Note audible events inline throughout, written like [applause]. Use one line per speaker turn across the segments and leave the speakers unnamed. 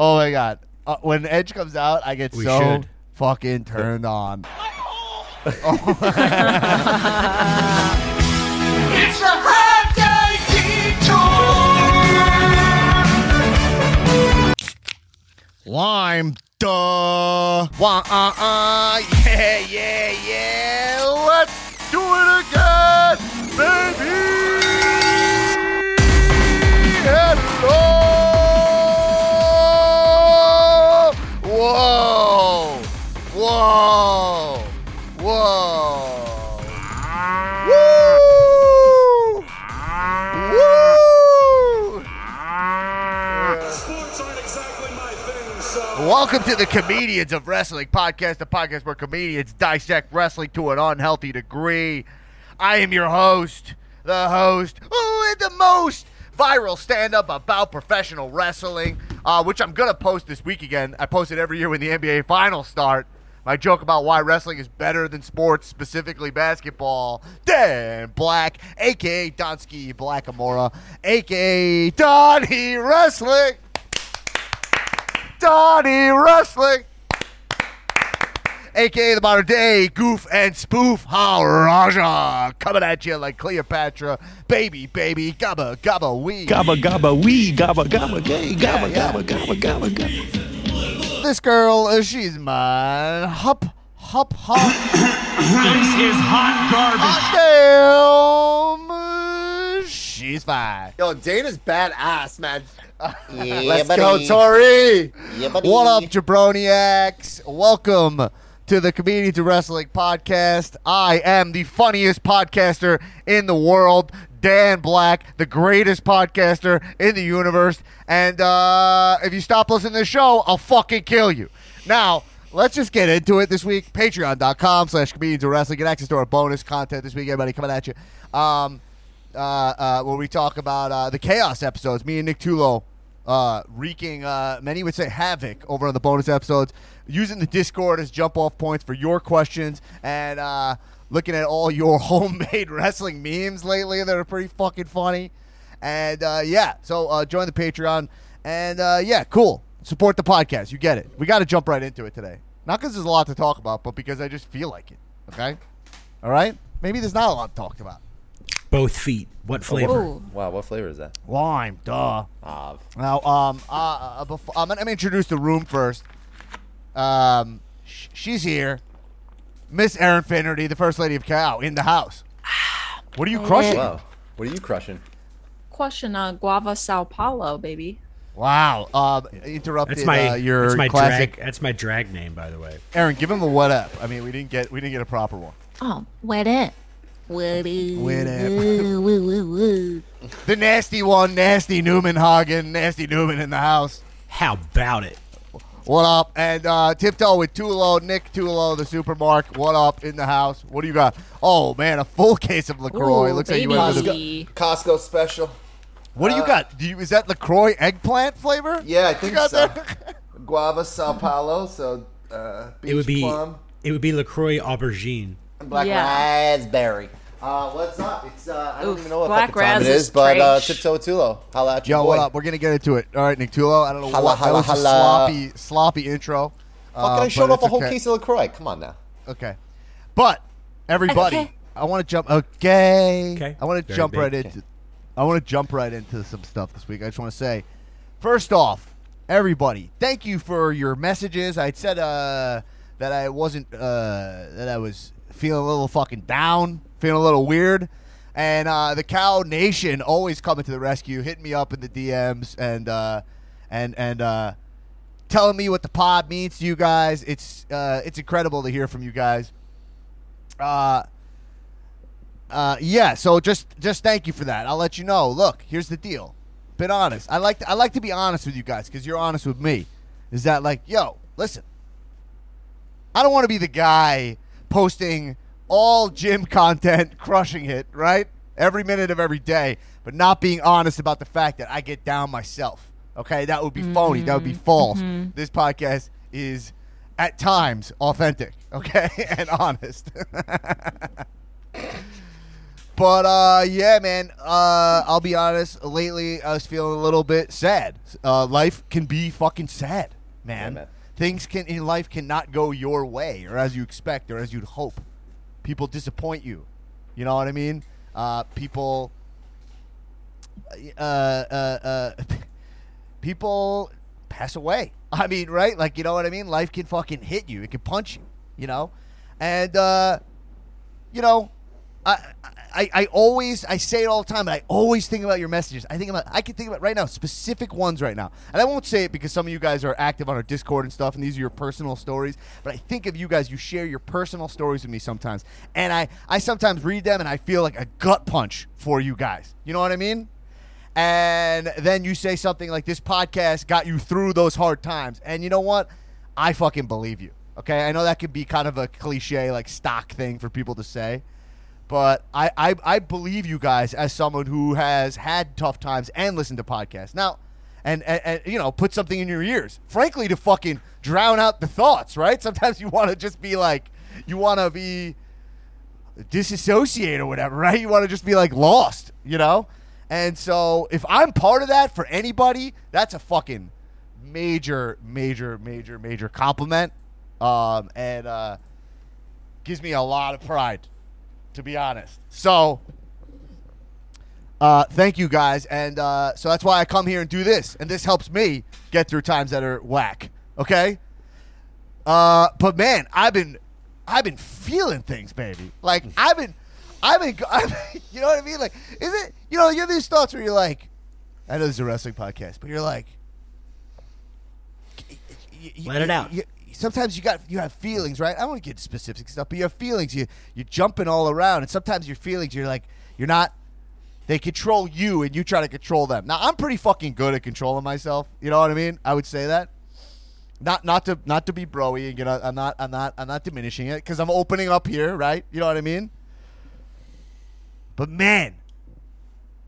Oh my god. Uh, when Edge comes out, I get
We
so
should.
fucking turned on. [laughs]
It's the hot day detour.
Lime, duh. Wah, uh, uh, [laughs] yeah, yeah, yeah. Welcome to the Comedians of Wrestling podcast, the podcast where comedians dissect wrestling to an unhealthy degree. I am your host, the host, is the most viral stand up about professional wrestling, uh, which I'm going to post this week again. I post it every year when the NBA Finals start. My joke about why wrestling is better than sports, specifically basketball. Dan Black, aka Donsky Blackamora, aka Donnie Wrestling. Donnie Wrestling, aka the modern day goof and spoof Ha Raja, coming at you like Cleopatra, baby, baby, gabba, gabba, wee.
Gabba gabba wee gabba gabba gay gabba
yeah.
gabba gabba gabba gabba.
This girl, uh, she's mine. Hup, hup, hup.
This is hot
Hot damn, uh, she's fine.
Yo, Dana's badass, man.
Yeah,
Let's
buddy.
go, Tori.
Yeah.
What up, jabroniacs? Welcome to the Comedians to Wrestling podcast. I am the funniest podcaster in the world, Dan Black, the greatest podcaster in the universe. And uh, if you stop listening to the show, I'll fucking kill you. Now, let's just get into it this week. Patreon.com slash Comedians of Wrestling. Get access to our bonus content this week. Everybody coming at you. Um, uh, uh, where we talk about uh, the Chaos episodes. Me and Nick Tulo uh, wreaking, many would say, havoc over on the bonus episodes, using the Discord as jump off points for your questions and looking at all your [laughs] homemade wrestling memes lately that are pretty fucking funny. And yeah, so join the Patreon. And yeah, cool. Support the podcast. You get it. We got to jump right into it today. Not because there's a lot to talk about, but because I just feel like it. Okay? All right? Maybe there's not a lot to talk about.
Both feet. What flavor?
Ooh. Wow, what flavor is that?
Lime, duh.
Ah,
Now, um, uh, uh, before, I'm gonna introduce the room first. Um, sh- she's here, Miss Erin Finnerty, the first lady of Cow, in the house. What are you crushing?
wow. What are you crushing?
Question uh, Guava Sao Paulo, baby.
Wow. Um, interrupted
That's my
uh, your
that's my
classic.
drag that's my drag name by the way.
Aaron, give him a what up. I mean, we didn't get we didn't get a proper one.
Oh, what it? What it?
What up? The nasty one, nasty Newman Hagen, nasty Newman in the house.
How about it?
What up? And uh, tiptoe with Tulo, Nick Tulo, the supermark. What up in the house? What do you got? Oh man, a full [laughs] case of Lacroix.
Ooh,
Looks like you went with a.
Costco special.
What do you
Uh,
got? Do you is that Lacroix eggplant flavor?
Yeah, I
you
think
got
so.
there? [laughs]
Guava, Sao Paulo, so uh, beach
It would be
plum,
it would be Lacroix aubergine.
black
Yeah.
raspberry. Uh, what's up? It's uh, I don't
Oof,
even know what
black
fucking time it
raz
is,
is
but uh,
trash.
tiptoe with Tulo. Holla at your
Yo,
boy.
what up? We're gonna get into it. All right, Nick Tulo. I don't know
Holla,
what
holla,
that was a
holla.
sloppy, sloppy intro.
Fucking,
uh,
I showed off a whole
okay.
case of Lacroix. Come on now.
Okay, but everybody,
Okay.
I want to jump. Okay,
Okay.
I want to
Very
jump
big.
right into. I want to jump right into some stuff this week. I just want to say, first off, everybody, thank you for your messages. I said uh, that I wasn't uh, that I was feeling a little fucking down, feeling a little weird. And uh, the Cow Nation always coming to the rescue, hitting me up in the DMs and uh, and and uh, telling me what the pod means to you guys. It's uh, it's incredible to hear from you guys. Uh, uh, yeah. So just just thank you for that. I'll let you know. Look, here's the deal. Been honest. I like to, I like to be honest with you guys because you're honest with me. Is that like, yo, listen. I don't want to be the guy posting all gym content, [laughs] crushing it, right? Every minute of every day, but not being honest about the fact that I get down myself. Okay, that would be phony. That would be false. This podcast is at times authentic, [laughs] okay, and honest. [laughs] But uh, yeah, man. Uh, I'll be honest. Lately, I was feeling a little bit sad. Uh, life can be fucking sad, man.
Yeah, man.
Things can in life cannot go your way or as you expect or as you'd hope. People disappoint you. You know what I mean? Uh, people. Uh, uh, uh, [laughs] people pass away. I mean, right? Like, you know what I mean? Life can fucking hit you. It can punch you. You know, and uh, you know, I, I, always I say it all the time. But I always think about your messages. I think about I can think about right now specific ones right now, and I won't say it because some of you guys are active on our Discord and stuff, and these are your personal stories. But I think of you guys. You share your personal stories with me sometimes, and I I sometimes read them, and I feel like a gut punch for you guys. You know what I mean? And then you say something like this podcast got you through those hard times, and you know what? I fucking believe you. Okay, I know that could be kind of a cliche, like stock thing for people to say, but I, I, I believe you guys as someone who has had tough times and listened to podcasts now, and, and, and you know put something in your ears, frankly, to fucking drown out the thoughts. Right? [laughs] Sometimes you want to just be like, you want to be disassociate or whatever, right? You want to just be like lost, you know? And so if I'm part of that for anybody, that's a fucking major, major, major, major compliment. Um, and uh, gives me a lot of pride, to be honest. So uh, thank you guys. And uh, so that's why I come here and do this. And this helps me get through times that are whack. Okay? Uh, but man, I've been I've been feeling things, baby. Like I've been I've been, [laughs] I've been you know what I mean? Like, is it you know, you have these thoughts where you're like, I know this is a wrestling podcast, but you're like y- y-
Let it out.
Sometimes you got you have feelings, right? I don't want to get specific stuff, but you have feelings. You you're jumping all around, and sometimes your feelings, you're like, you're not. They control you, and you try to control them. Now, I'm pretty fucking good at controlling myself. You know what I mean? I would say that. Not not to not to be broy. You know, I'm not I'm not I'm not diminishing it because I'm opening up here, right? You know what I mean? But man,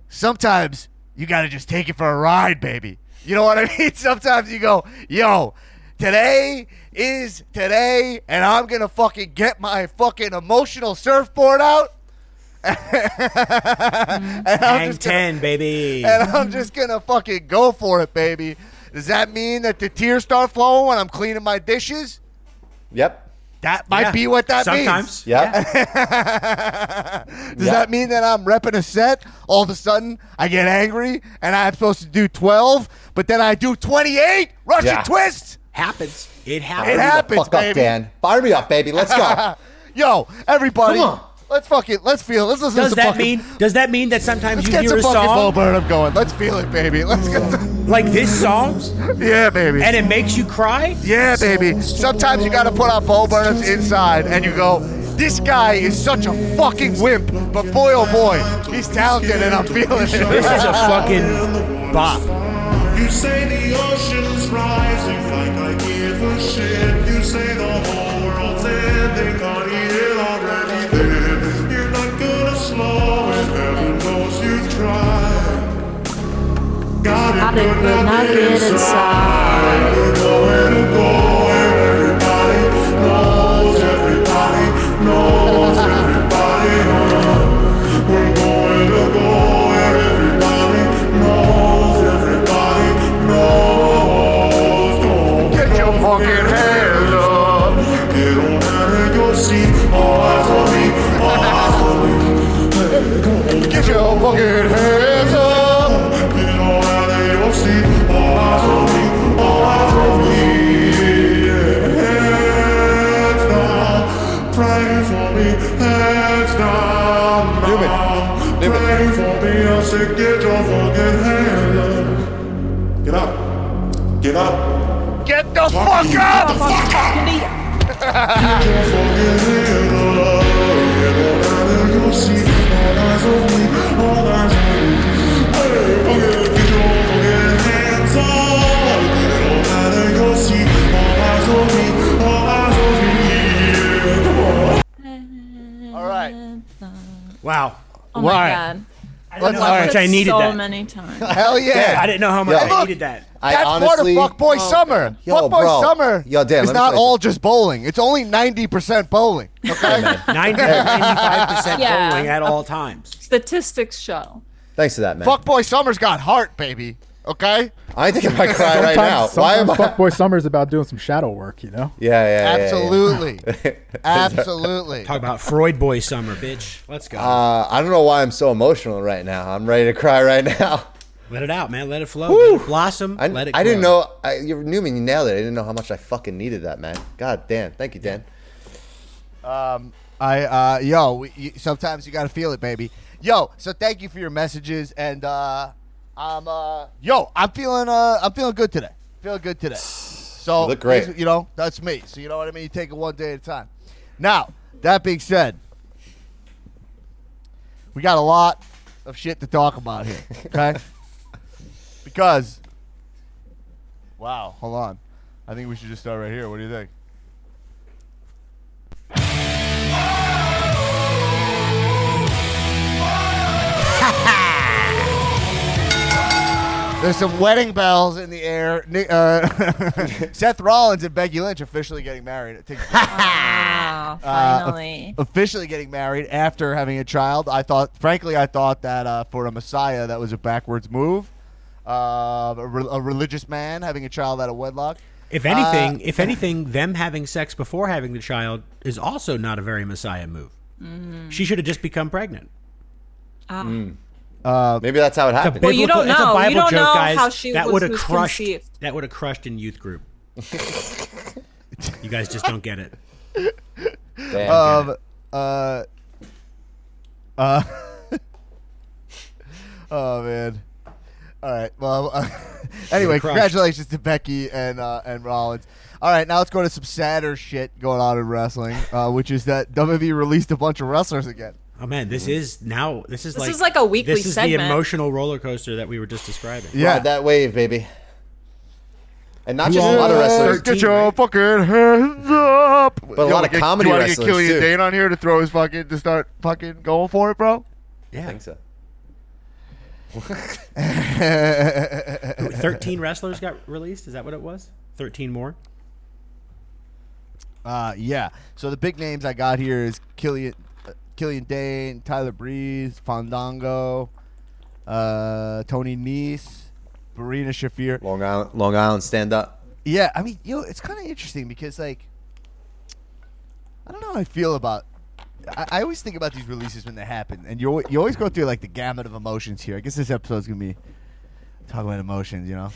sometimes you got to just take it for a ride, baby. You know what I [laughs] mean? Sometimes you go, yo, today is today, and I'm going to fucking get my fucking emotional surfboard out. [laughs] and I'm
Hang
just gonna-
10, baby.
and I'm just going to fucking go for it, baby. Does that mean that the tears start flowing when I'm cleaning my dishes?
Yep.
That might
Yeah.
be what that means.
Sometimes.
Yep. [laughs]
Does
Yeah.
that mean that I'm repping a set? All of a sudden, I get angry and I'm supposed to do 12, but then I do 28 Russian
Yeah.
twists.
Happens. It
It
happens.
happens,
Fuck up. Dan. Fire me up, baby. Let's go. [laughs]
Yo, everybody,
Come on.
let's fucking let's feel. It. Let's listen
Does
to some
that
fucking,
mean? Does that mean that sometimes
Let's
you
get
hear
some
a
fucking Bo
song
Burnham going. Let's feel it, baby. Let's get [laughs]
like this song [laughs]
yeah, baby.
and it makes you cry?
Yeah, baby. Sometimes you got to put on Bo Burnham's inside, and you go, "This guy is such a fucking wimp." But boy, oh boy, he's talented, and I'm feeling it.
This is a fucking bop.
You say the ocean's rising like I give a shit. You say the whole world's ending, can't eat it already. Then you're not gonna slow
Get
up.
Get
up.
Get up, get up. Get
the fuck up. All oh right.
Oh
Wow.
my
Why?
god.
Let's,
know how
right.
much I needed
so
that.
many times.
Hell yeah.
I didn't know how much
Yeah.
I
Look,
needed that.
I
That's
honestly,
part of Fuckboy oh, Summer.
Yo,
Fuckboy
bro.
Summer
Yo, Dan,
is
let me
not
you
all just bowling. It's only 90% bowling. [laughs] Okay? [laughs]
90, 95%
Yeah.
bowling at all times.
Statistics show.
Thanks to that, man.
Fuckboy Summer's got heart, baby. Okay?
I think I might [laughs] cry right now.
Sometimes,
Why am I?
sometimes Fuckboy Summer's about doing some shadow work, you know?
Yeah, yeah, yeah, yeah.
Absolutely. [laughs] Absolutely.
Talk about Freud boy summer, bitch. Let's go.
Uh, I don't know why I'm so emotional right now. I'm ready to cry right now. [laughs]
let it out, man. Let it flow. Let it blossom.
I,
let it
I didn't know. I, you knew me. You nailed it. I didn't know how much I fucking needed that, man. God damn. Thank you, Dan.
Um, I uh yo, we, you, sometimes you got to feel it, baby. Yo, so thank you for your messages and uh I'm uh yo, I'm feeling uh I'm feeling good today. Feeling good today. So
You look great.
You know, that's me. So you know what I mean? You take it one day at a time. Now, that being said, we got a lot of shit to talk about here, [laughs] okay? because wow, hold on. I think we should just start right here. What do you think? There's some wedding bells in the air. Uh, [laughs] Seth Rollins and Becky Lynch officially getting married. It takes-
Ah,
Uh,
finally.
officially getting married after having a child. I thought, frankly, I thought that uh, for a Messiah, that was a backwards move. Uh, a, re- a religious man having a child out of wedlock.
If anything, if anything, them having sex before having the child is also not a very Messiah move. She should have just become pregnant.
Ah.
Maybe that's how it
It's a
happened.
Well, you don't
it's a
know. You don't
joke,
know
guys.
how she
that would have crushed.
conceived.
That would have crushed in youth group. you guys just don't get it.
Damn.
Um, uh, [laughs] uh, [laughs] oh man. All right. Well, uh, [laughs] anyway, congratulations to Becky and uh, and Rollins. All right, now let's go to some sadder shit going on in wrestling, uh, which is that WWE released a bunch of wrestlers again.
Oh man, this is now. This is
This
like
is like a weekly
This is the emotional roller coaster that we were just describing.
Yeah.
Ride that wave, baby. And not
Who
just a lot of wrestlers.
Get
13,
your
right?
fucking hands up.
But a lot of
get,
comedy
you wanna
wrestlers,
get Killian
too.
Dane on here to throw his fucking to start fucking going for it, bro.
Yeah, I
think so. [laughs]
thirteen [laughs] wrestlers got released. Is that what it was? Thirteen more.
Uh, yeah. So the big names I got here is Killian, Killian Dane, Tyler Breeze, Fandango, uh, Tony Nese, Marina Shafir.
Long Island, Long Island stand up.
Yeah, I mean, you know, it's kind of interesting because like, I don't know how I feel about. I, I always think about these releases when they happen, and you you always go through like the gamut of emotions here. I guess this episode's gonna be talking about emotions, you know.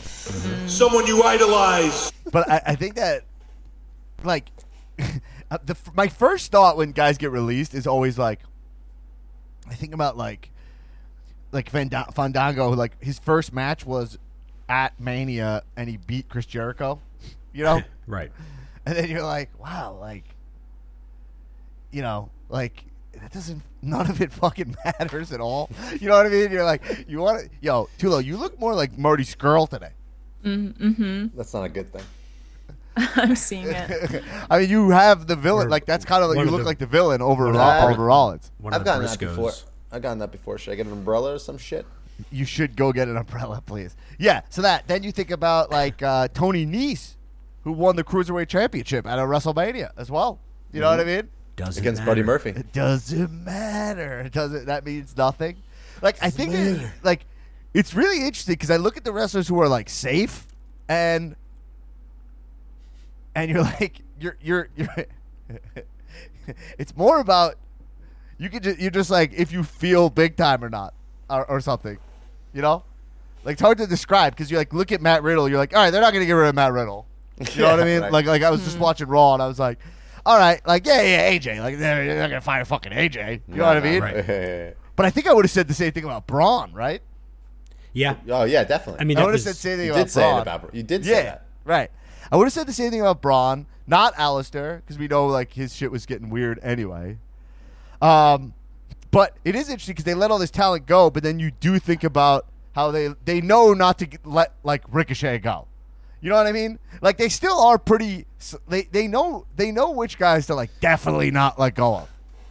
Someone you idolize.
but I, I think that like [laughs] uh, the my first thought when guys get released is always like I think about like like Fanda- Fandango who like his first match was at Mania and he beat Chris Jericho, you know, [laughs]
Right.
and then you're like, wow, like you know, like that doesn't none of it fucking [laughs] matters at all. You know what I mean? You're like, you want to, yo, Tulo, you look more like Marty Scurll today.
That's not a good thing. [laughs]
I'm seeing it. [laughs]
I mean, you have the villain.
Or
Like that's kind of like
one
you
of
look
the-
like the villain over
one of
Ro-
the-
over Rollins.
One
I've
of the
gotten that before. I've gotten that before. Should I get an umbrella or some shit?
You should go get an umbrella, please. Yeah. So that then you think about like uh, Tony Nese, who won the cruiserweight championship at a WrestleMania as well. You know what I mean?
Doesn't
Against
matter.
Buddy Murphy.
It doesn't matter. It doesn't. That means nothing. Like I think that, like it's really interesting because I look at the wrestlers who are like safe and and you're [laughs] like you're you're you're. [laughs] it's more about you can just you're just like if you feel big time or not or, or something, you know. Like it's hard to describe because you like look at Matt Riddle, you're like, all right, they're not gonna get rid of Matt Riddle. You know what I [laughs] mean?
right.
Like like I was just mm. watching Raw and I was like, all right, like yeah yeah AJ, like they're, they're not gonna fire fucking AJ. You know what I mean?
right.
But I think I would have said the same thing about Braun, right?
Yeah.
oh yeah, definitely.
I mean,
I
that
would have
was,
said the same thing
you
about
did say
Braun.
it about. You did say
yeah,
that.
right. I would have said the same thing about Braun, not Aleister, because we know like his shit was getting weird anyway. Um, but it is interesting because they let all this talent go, but then you do think about how they they know not to get, let like Ricochet go. You know what I mean? Like they still are pretty. They they know they know which guys to like definitely not let go of.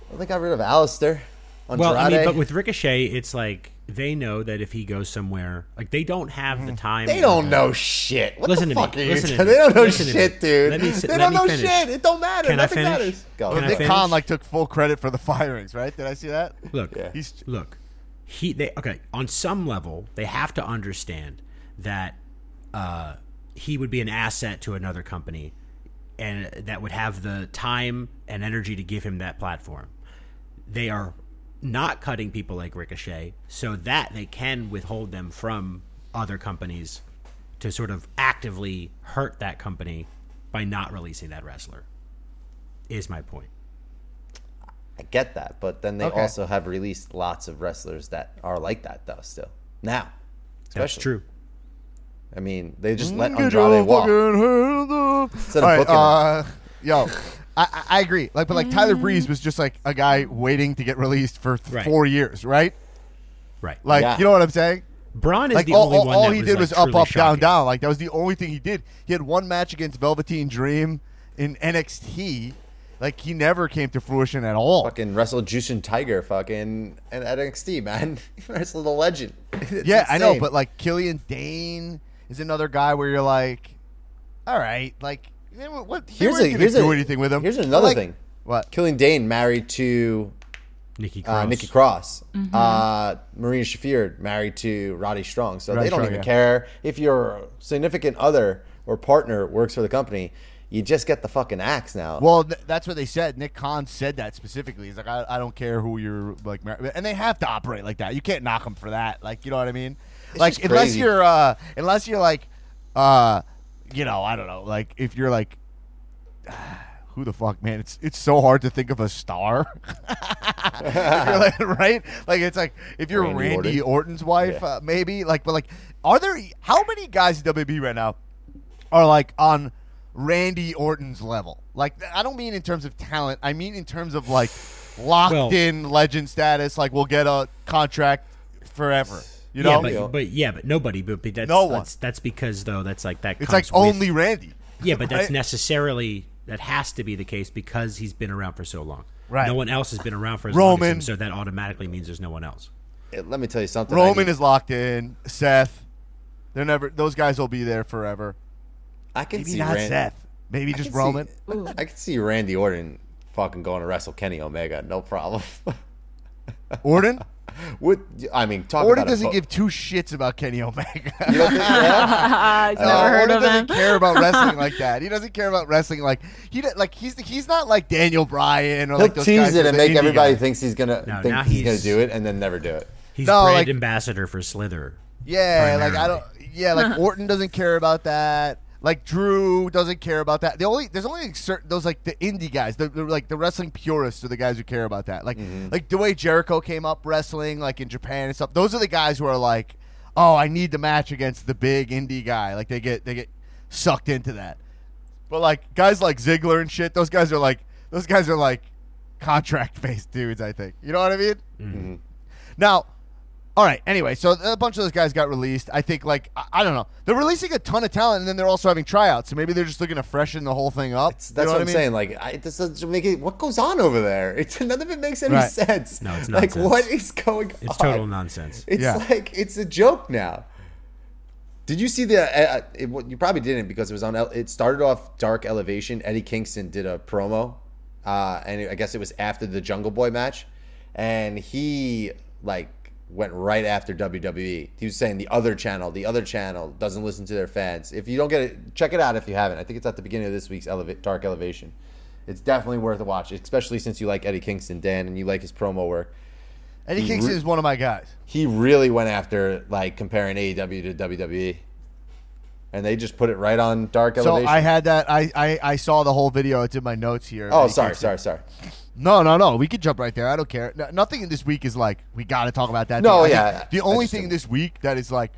Well, they got rid of Aleister.
well, I mean, but with Ricochet, it's like they know that if he goes somewhere, like they don't have the time.
They don't know shit. What
Listen
the
to me.
fuck are you
Listen to
talking-
me.
They don't know
Listen
shit, dude.
Let me
they
let
don't
me
know
finish.
shit. It don't matter.
Can I
Nothing
finish?
matters. Go.
Can I
Nick
finish?
Khan like took full credit for the firings, right? Did I see that?
Look,
Yeah.
He's
look, he they okay. On some level, they have to understand that uh, he would be an asset to another company, and that would have the time and energy to give him that platform. They are not cutting people like Ricochet, so that they can withhold them from other companies to sort of actively hurt that company by not releasing that wrestler. Is my point.
I get that, but then they
Okay.
also have released lots of wrestlers that are like that though. Still now,
That's true.
I mean, they just let
Get
Andrade
your
walk.
fucking hands up.
Instead of
All right,
booking
uh, yo, I, I I agree. Like, but like Tyler Breeze mm. was just like a guy waiting to get released for th-
Right.
four years, right?
Right.
Like,
Yeah.
you know what I'm saying?
Braun is
Like
the
all,
only
all,
one
all
that
he
was,
did
like,
was up,
truly
up, down,
shocking.
down. Like that was the only thing he did. He had one match against Velveteen Dream in NXT. Like he never came to fruition at all.
Fucking wrestled Jushin Liger, fucking and at NXT, man. [laughs] He wrestled a legend. [laughs] It's
yeah, I know,
insane.
but like Killian Dane is another guy where you're like, all right, like they were- what? They
here's a
gonna
here's
do
a,
anything with him.
Here's another
like,
thing.
What?
Killian Dane married to
Nikki Cross.
uh, Nikki Cross. Uh, Marina Shafir married to Roddy Strong. So
Roddy
they don't
Strong,
even
yeah.
care if your significant other or partner works for the company. You just get the fucking axe now.
Well, th- that's what they said. Nick Khan said that specifically. He's like, I, I don't care who you're like, mar-" and they have to operate like that. You can't knock them for that. Like, you know what I mean? like, unless
crazy.
you're, uh, unless you're like, uh, you know, I don't know. Like, if you're like, [sighs] who the fuck, man? It's it's so hard to think of a star. [laughs] You're like, right? Like, it's like if you're
Randy
Randy,
Orton.
Orton's wife,
Yeah.
uh, maybe. Like, but like, are there how many guys in WWE right now are like on Randy Orton's level. Like I don't mean in terms of talent. I mean in terms of like locked
Well-
in legend status. Like we'll get a contract forever. You
yeah,
know,
but, but yeah, but nobody. But, but that's,
No one.
That's, that's because though that's like that.
it's
comes
like
with-
only Randy.
Yeah, but that's
right?
necessarily that has to be the case because he's been around for so long.
Right.
No one else has been around for as long as
Roman.
him, so that automatically means there's no one else.
Let me tell you something.
Roman is locked in. Seth, they're never. Those guys will be there forever.
I can
Maybe
see
not
Ran-
Seth. Maybe
I
just
can see-
Roman.
I can see Randy Orton fucking going to wrestle Kenny Omega, no problem. [laughs]
Orton.
What I mean, talk
Orton
about
doesn't
bo-
give two shits about Kenny Omega. [laughs]
You don't yeah? [laughs]
I've
No,
never heard
Orton
of
doesn't care about wrestling like [laughs] that. He doesn't care about wrestling like he like he's he's not like Daniel Bryan or
He'll
like those guys
tease
who
it and make everybody
guys.
thinks he's gonna
No,
think
now
he's, gonna do it and then never do it.
He's
No,
brand
like-
ambassador for Slither.
Yeah, like I don't. Yeah, like Orton doesn't care about that. Like Drew doesn't care about that. The only there's only certain those like the indie guys, the, the like the wrestling purists are the guys who care about that. Like mm-hmm. like the way Jericho came up wrestling like in Japan and stuff. Those are the guys who are like, oh, I need the match against the big indie guy. Like they get they get sucked into that. But like guys like Ziggler and shit, those guys are like those guys are like contract based [laughs] dudes. I think you know what I mean. Mm-hmm. Now, all right. Anyway, so a bunch of those guys got released. I think, like, I, I don't know. They're releasing a ton of talent, and then they're also having tryouts. So maybe they're just looking to freshen the whole thing up.
That's
You know
what,
I
I'm
mean?
saying. Like, I, this doesn't make it. What goes on over there? [laughs] It's none of it makes any
Right.
sense.
No, it's
not [laughs]
like
what is going on?
It's total nonsense.
It's
Yeah.
like it's a joke now. Did you see the? Uh, it, well, you probably didn't because it was on. It started off Dark Elevation. Eddie Kingston did a promo, uh, and I guess it was after the Jungle Boy match, and he like went right after WWE. He was saying the other channel, the other channel doesn't listen to their fans. If you don't get it, check it out if you haven't. I think it's at the beginning of this week's Eleva- Dark Elevation. It's definitely worth a watch, especially since you like Eddie Kingston, Dan, and you like his promo work
Eddie
He
Kingston
re-
is one of my guys.
he really went after like comparing AEW to WWE, and they just put it right on Dark elevation.
So I had that. I, I I saw the whole video. It's in my notes here.
oh, sorry, sorry, sorry.
No, no, no. We could jump right there. I don't care. No, nothing in this week is like we got to talk about that.
No,
thing. I think
yeah,
The only thing this week that is like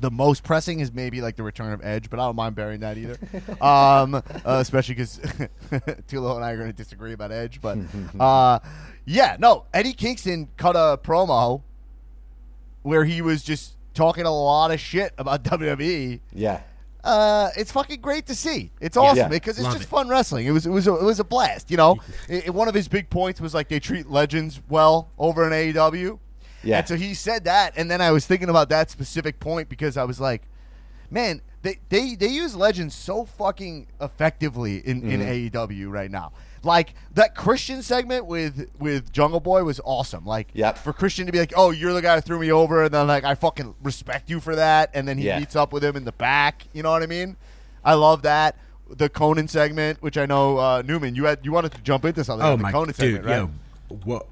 the most pressing is maybe like the return of Edge, but I don't mind burying that either. [laughs] um, uh, especially because [laughs] Tulo and I are going to disagree about Edge, but [laughs] uh, yeah, no. Eddie Kingston cut a promo where he was just talking a lot of shit about [laughs] WWE
Yeah,
uh, it's fucking great to see. It's awesome
Yeah.
because it's
Love
just
it.
fun wrestling. It was it was a, it was a blast. You know, [laughs] I- I- one of his big points was like they treat legends well over in AEW,
Yeah.
And so he said that, and then I was thinking about that specific point because I was like, man, they they, they use legends so fucking effectively in, in
Mm-hmm.
AEW right now. Like that Christian segment with with Jungle Boy was awesome. Like
Yep.
for Christian to be like, "Oh, you're the guy who threw me over," and then like I fucking respect you for that, and then he
Yeah.
meets up with him in the back. You know what I mean? I love that. The Konnan segment, which I know uh, Newman, you had you wanted to jump into something.
Oh
the
my
Konnan
dude,
segment, right?
yo, wha-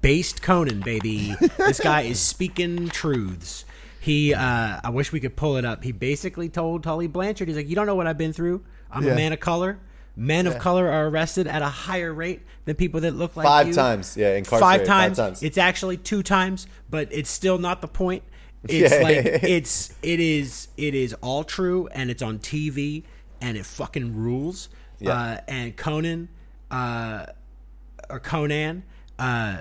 based Konnan, baby. this guy is speaking truths. He, uh, I wish we could pull it up. He basically told Tully Blanchard, he's like, "You don't know what I've been through. I'm
Yeah.
a man of color. Men of color are arrested at a higher rate than people that look like
Five
you.
times, yeah,
Five
incarcerated five
times.
times.
It's actually two times, but it's still not the point. [laughs] It's
Yeah.
like [laughs] it's it is it is all true, and it's on TV, and it fucking rules.
Yeah.
Uh, and Conan, uh, or Conan, uh,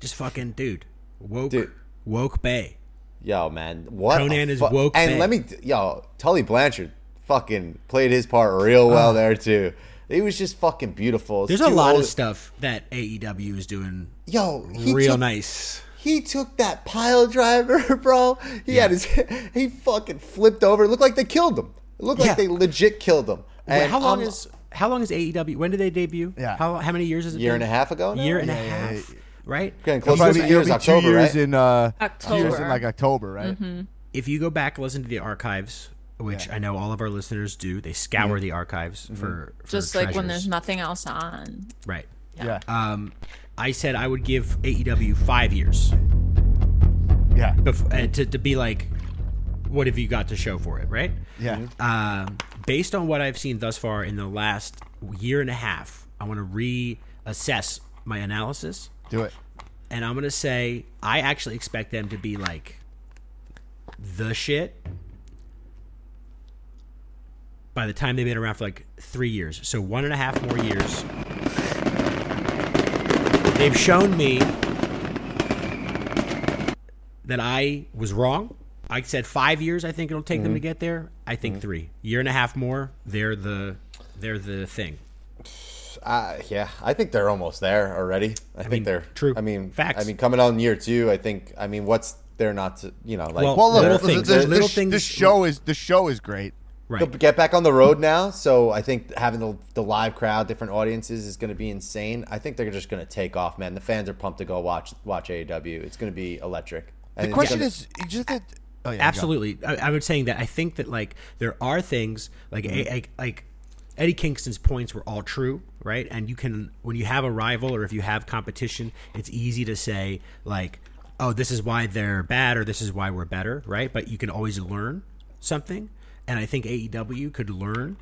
just fucking dude, woke,
Dude.
woke Bay.
Yo, man, what?
Conan is
fu-
woke
And
man.
let me, yo, Tully Blanchard fucking played his part real well there too. It was just fucking beautiful.
There's
Two
a lot
old-
of stuff that AEW is doing
Yo, he
real
took,
nice.
He took that pile driver, [laughs] bro. He had his, [laughs] he fucking flipped over. It looked like they killed him. It looked
Yeah.
like they legit killed him.
Wait, how long
I'm-
is how long is AEW? When did they debut?
Yeah.
How how many years is it?
year
been?
and a half ago? Now?
Year and a
Yeah, yeah,
half.
yeah.
Right.
Getting close to
be,
two years,
it'll two
October,
years
right?
in uh, two years in like October, right?
if you go back and listen to the archives, which I know all of our listeners do, they scour the archives for, for
Just like when there's nothing else on.
right.
Yeah,
Um, I said I would give AEW five years.
Yeah,
bef- uh, to to be like, what have you got to show for it, right?
yeah.
Um, based on what I've seen thus far in the last year and a half, I want to reassess my analysis,
Do it.
and I'm gonna say I actually expect them to be like the shit by the time they've been around for like three years. So one and a half more years. They've shown me that I was wrong. I said five years. I think it'll take them
Mm-hmm.
to get there. I think three year and a half more. They're the they're the thing.
Uh, yeah, I think they're almost there already. I, think
mean,
they're
true.
I mean,
Facts.
I mean, coming on year two, I think. I mean, what's there not to you know like
Well,
Well, look,
Little things. Little things-
The show is the show is great.
Right.
They'll get back on the road now. So I think having the, the live crowd, different audiences, is going to be insane. I think they're just going to take off, man. The fans are pumped to go watch watch AEW. It's going to be electric. And
The question
gonna-
is you just that. Oh, yeah.
Absolutely, I, I was saying that I think that like there are things like
Mm-hmm.
a, a, like Eddie Kingston's points were all true, right? And you can when you have a rival or if you have competition, it's easy to say like, oh, this is why they're bad or this is why we're better, right? But you can always learn something, and I think AEW could learn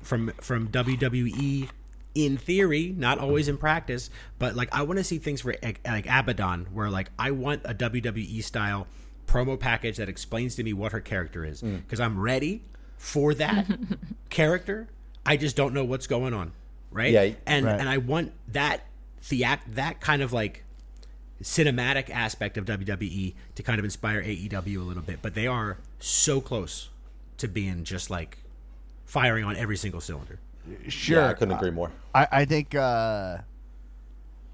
from from WWE in theory, not always in practice, but like I want to see things for like, Abaddon, where like I want a WWE style promo package that explains to me what her character is
Mm.
because I'm ready for that [laughs] character. I just don't know what's going on, right?
Yeah,
and
right.
and I want that theat that kind of like cinematic aspect of WWE to kind of inspire AEW a little bit, but they are so close to being just like firing on every single cylinder.
Sure,
Yeah, I couldn't agree more.
I, I think uh,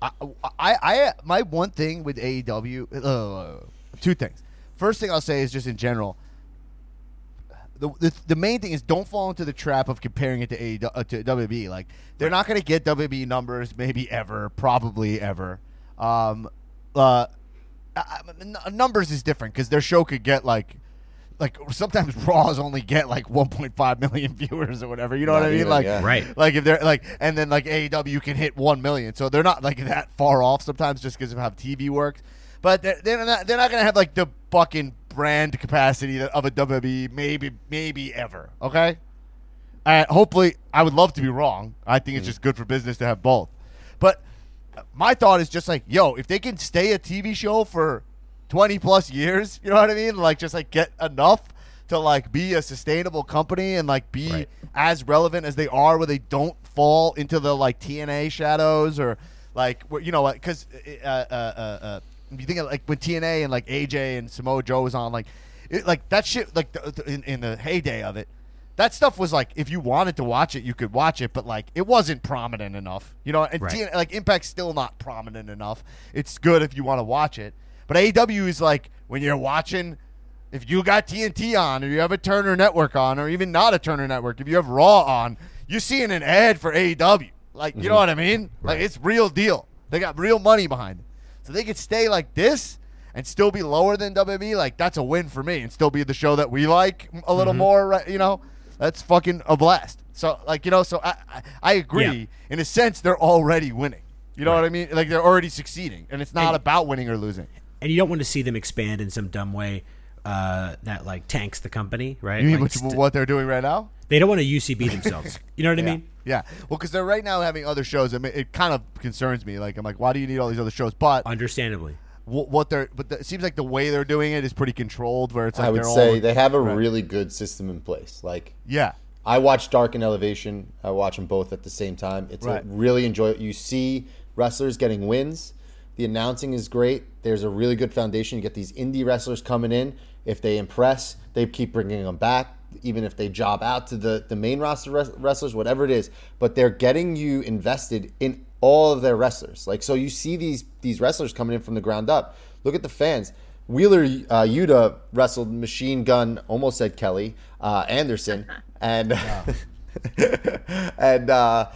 I, I I my one thing with AEW uh, two things. First thing I'll say is just in general. The, the, the main thing is don't fall into the trap of comparing it to AEW, uh, to WWE. Like they're not going to get WWE numbers, maybe ever, probably ever. Um, uh, I- I- n- numbers is different because their show could get like like sometimes Raws only get like 1.5 million [laughs] viewers or whatever. You know
Not
what I mean?
even,
like
yeah.
Right.
like if they're like, and then like AEW can hit one million, so they're not like that far off sometimes just because of how TV works. But they're, they're not they're not gonna have like the fucking brand capacity of a WWE maybe maybe ever. Okay. Uh, hopefully, I would love to be wrong. I think it's just good for business to have both. But my thought is just like, yo, if they can stay a TV show for 20 plus years, you know what I mean? Like, just like get enough to like be a sustainable company and like be
Right.
as relevant as they are where they don't fall into the like TNA shadows or like, you know, because uh, uh, uh, uh, you think of like when TNA and like AJ and Samoa Joe was on, like, it, like that shit, like the, the- in, in the heyday of it, that stuff was like if you wanted to watch it, you could watch it, but like it wasn't prominent enough, you know. And
Right.
TNA, like Impact's still not prominent enough. It's good if you want to watch it, But AEW is like when you're watching. If you got TNT on, or you have a Turner Network on, or even not a Turner Network, if you have Raw on, you're seeing an ad for AEW. Like, you know mm-hmm. what I mean? Like, it's real deal. They got real money behind it. So they could stay like this and still be lower than WWE. Like, that's a win for me, and still be the show that we like a little mm-hmm. more. Right? You know, that's fucking a blast. So, like, you know, so I I, I agree.
Yeah.
In a sense, they're already winning. You know
Right.
what I mean? Like, they're already succeeding, and it's not
And-
about winning or losing.
And you don't want to see them expand in some dumb way uh, that like tanks the company, right?
You mean
Like,
what,
st-
what they're doing right now?
they don't want to UCB themselves. [laughs] You know what I
Yeah.
mean?
Yeah. Well, because they're right now having other shows. I mean, it kind of concerns me. Like, I'm like, why do you need all these other shows? But
Understandably.
wh- what they're, but the, it seems like the way they're doing it is pretty controlled. Where it's like
I would
they're
say
all,
they have a
Right.
really good system in place. Like
yeah,
I watch Dark and Elevation. I watch them both at the same time. It's
Right.
a really enjoy. You see wrestlers getting wins. The announcing is great. There's a really good foundation. You get these indie wrestlers coming in. If they impress, they keep bringing them back. Even if they job out to the, the main roster wres- wrestlers, whatever it is, but they're getting you invested in all of their wrestlers. Like so, you see these these wrestlers coming in from the ground up. Look at the fans. Wheeler uh, Yuta wrestled Machine Gun, almost said Kelly uh, Anderson, [laughs] and [laughs] and uh,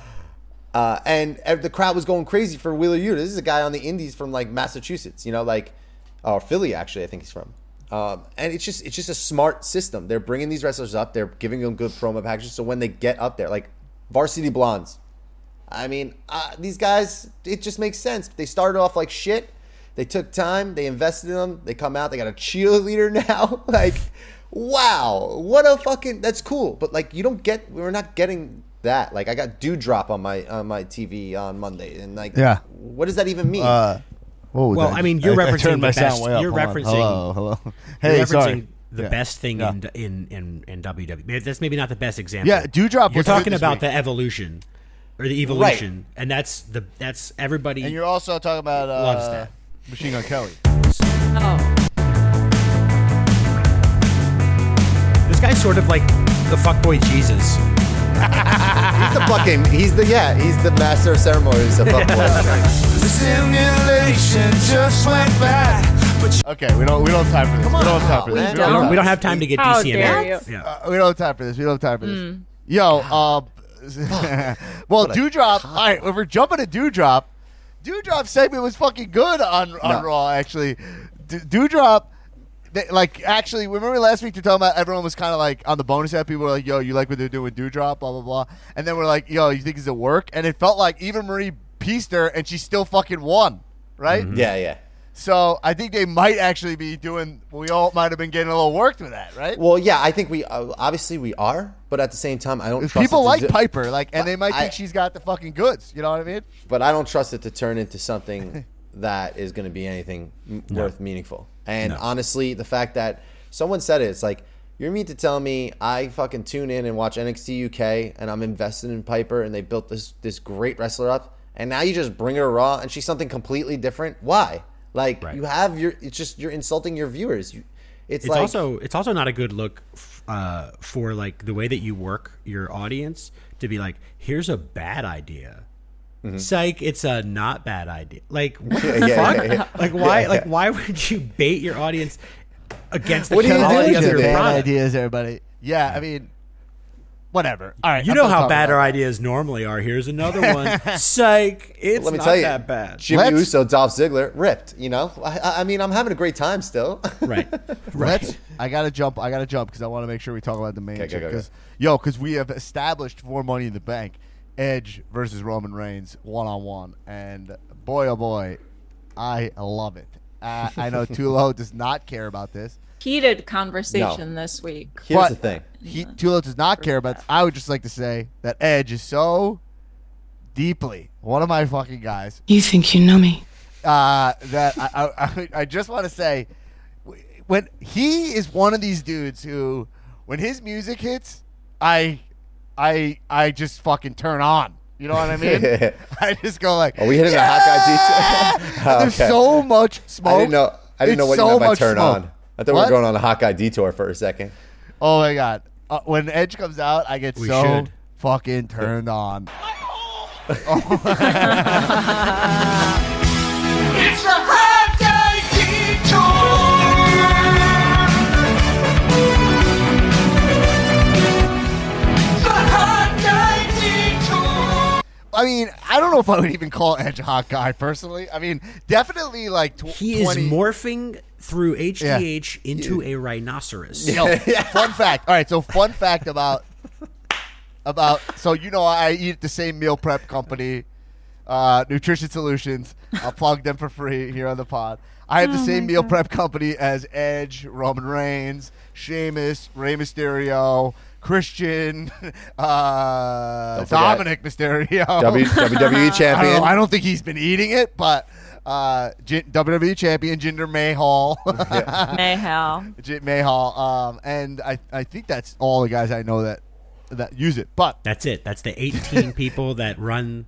uh, and the crowd was going crazy for Wheeler Yuta. This is a guy on the Indies from like Massachusetts, you know, like or Philly actually. I think he's from. Um, and it's just it's just a smart system. They're bringing these wrestlers up. They're giving them good promo packages. So when they get up there, like Varsity Blondes, I mean, uh, these guys, it just makes sense. They started off like shit. They took time. They invested in them. They come out. They got a cheerleader [laughs] now. like, wow, what a fucking. That's cool. But like, you don't get. We're not getting that. Like, I got Doudrop on my on my TV on Monday, and like,
Yeah.
what does that even mean?
Uh, what
Well,
that?
I mean, you're
I, I
referencing
turned my
the
sound
best-
way up.
you're
Hold on.
referencing-
Hello, hello.
You're
Hey,
referencing
sorry.
the
Yeah.
best thing
Yeah.
in, in in in WWE. That's maybe not the best example.
Yeah, Doudrop
You're talking about
week.
the evolution or the evolution, and that's the that's everybody.
And you're also talking about uh,
Loves that.
Machine Gun Kelly.
Oh,
this guy's sort of like the fuckboy Jesus.
He's the fucking. He's the yeah. He's the master of ceremonies of fuckboy. [laughs]
The simulation just went bad,
Okay, we don't we don't have time for this. We don't have time for this.
We don't, we don't have time to get
How
DCMA.
dare you.
Yeah.
Uh, we don't have time for this. We don't have time for this. Yo, uh, [laughs] well, Doudrop. All right, if we're jumping to Doudrop, Doudrop segment was fucking good on on
No.
Raw. Actually, D- Doudrop. They, like actually, remember last week to talking about everyone was kind of like on the bonus app. People were like, "Yo, you like what they're doing with Doudrop?" Blah blah blah. And then we're like, "Yo, you think this will work?" And it felt like even Marie pieced her, and she still fucking won, right?
Yeah, yeah.
So I think they might actually be doing. We all might have been getting a little worked with that, right?
Well, yeah, I think we uh, obviously we are, but at the same time, I don't. Trust
People
it
like
do-
Piper, like, and they might
I-
think she's got the fucking goods. You know what I mean?
but I don't trust it to turn into something [laughs] that is going to be anything m- worth meaningful. And honestly, the fact that someone said it, it's like you're mean to tell me I fucking tune in and watch NXT UK and I'm invested in Piper and they built this this great wrestler up, and now you just bring her Raw and she's something completely different. Why? Like
Right.
you have your, it's just you're insulting your viewers. You, it's,
It's
like
also it's also not a good look f- uh, for like the way that you work your audience to be like, here's a bad idea. Psych, it's a not bad idea. Like what [laughs] the
Mm-hmm. Yeah,
fuck?
yeah, yeah.
Like why?
Yeah,
Like
yeah.
why would you bait your audience against the
What do you do
quality of your product?
ideas, everybody. Yeah, I mean, whatever. All right,
You
I'm
know how bad our ideas normally are. Here's another [laughs] one. Psych, it's
let me
not
tell you,
that bad.
Jimmy
Let's-
Uso, Dolph Ziggler, ripped. You know, I, I- I mean, I'm having a great time still.
right. [laughs]
Let's. I gotta jump. I gotta jump because I want to make sure we talk about the main.
Okay.
Because yo, because we have established for Money in the Bank, Edge versus Roman Reigns one on one, and boy oh boy, I love it. Uh, I know [laughs] Tulo does not care about this.
heated conversation this week.
Here's
But-
the thing.
He Tulo does not care about. I would just like to say that Edge is so deeply one of my fucking guys.
You think you know me?
uh, that I, I, I, I just want to say when he is one of these dudes who when his music hits I I I just fucking turn on you know what I mean [laughs] I just go like
Are we hitting a hot guy detour? [laughs]
"Yeah!" [laughs] There's
Okay.
so much smoke
I didn't know. I didn't know what
so
you meant by turn
smoke.
on. I thought we were going on a hot guy detour for a second.
oh my god uh, when Edge comes out I get
We
so
should.
fucking turned on
it's the
I mean, I don't know if I would even call Edge a hot guy personally. I mean, definitely like tw-
He
20
is morphing through HGH into a rhinoceros.
Yo, [laughs] fun fact. All right, so fun fact about about so you know I eat at the same meal prep company, uh, Nutrition Solutions. I'll plug them for free here on the pod. I have the same meal prep company as Edge, Roman Reigns, Sheamus, Rey Mysterio, Christian, [laughs] uh, Dominik Mysterio.
W- WWE [laughs]
I don't, know,
champion.
I don't think he's been eating it, but uh, Jin- WWE champion Jinder Mahal. [laughs]
Mayhel.
J- Mahal, um, and I, I think that's all the guys I know that that use it. But
That's it. That's the 18 people that run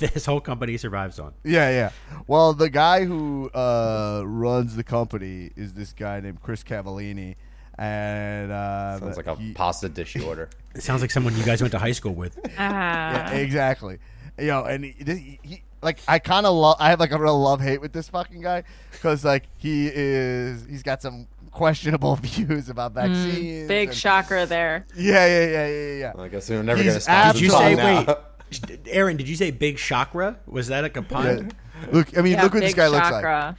this whole company survives on.
yeah, yeah. Well, the guy who uh, runs the company is this guy named Chris Cavallini, and uh,
Sounds like a
he-
pasta dish you order. [laughs]
It sounds like someone you guys went to high school with. [laughs]
Ah.
yeah, exactly. You know, and he, he, he like I kind of love. I have like a real love hate with this fucking guy because like he is he's got some questionable [laughs] views about vaccines.
Mm, Big
and-
chakra there.
Yeah, yeah, yeah, yeah, yeah.
I guess we're never
He's
going to stop.
Did you say
now.
wait, Aaron? Did you say big chakra? Was that like a pun?
Look, I mean,
Yeah,
look what this
big
guy looks like.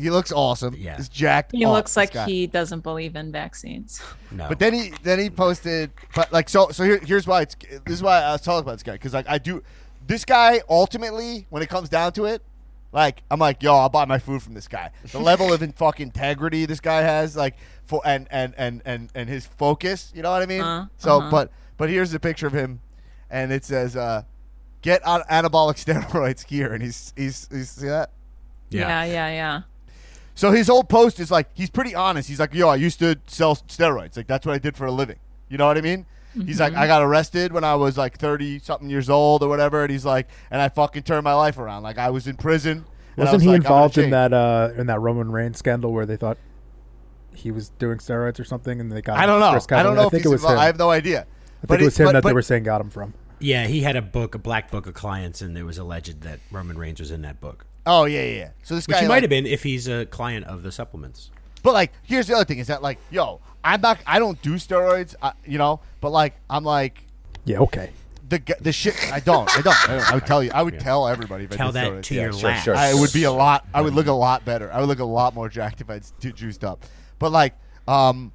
Chakra.
He looks awesome.
Yeah.
He's jacked.
He
up,
looks like
guy.
he doesn't believe in vaccines. [laughs]
No.
But then he then he posted, but like so so here, here's why it's this is why I was talking about this guy because like I do this guy ultimately when it comes down to it, like I'm like yo I'll buy my food from this guy. The [laughs] level of in fucking integrity this guy has like for and and and and and his focus, you know what I mean?
Uh,
so
uh-huh.
but but here's the picture of him, and it says uh, get on anabolic [laughs] steroids here, and he's he's he's see that.
Yeah, yeah, yeah.
So his whole post is like he's pretty honest. He's like, "Yo, I used to sell steroids. Like that's what I did for a living." You know what I mean? He's like, "I got arrested when I was like 30 something years old or whatever." And he's like, "And I fucking turned my life around. Like I was in prison."
Wasn't
was
he
like,
involved in that uh, in that Roman Reigns scandal where they thought he was doing steroids or something, and they got
I don't know. I don't know
I think
he's
it was
involved.
him.
I have no idea.
I think it was him that they were saying got him from.
yeah, he had a book, a black book of clients, and it was alleged that Roman Reigns was in that book.
Oh yeah, yeah. yeah. So this
Which
guy
he
like-
might have been if he's a client of the supplements.
But like, here's the other thing: is that like, yo, I'm not. I don't do steroids. I, you know, but like, I'm like.
Yeah, okay.
The, the shit I don't I don't I, don't. I would tell you I would tell everybody if I
Tell
did
that
steroids.
to
Yeah.
your
sure,
lab.
sure.
I would be a lot. I would look a lot better. I would look a lot more jacked if I ju- juiced up. But like, um,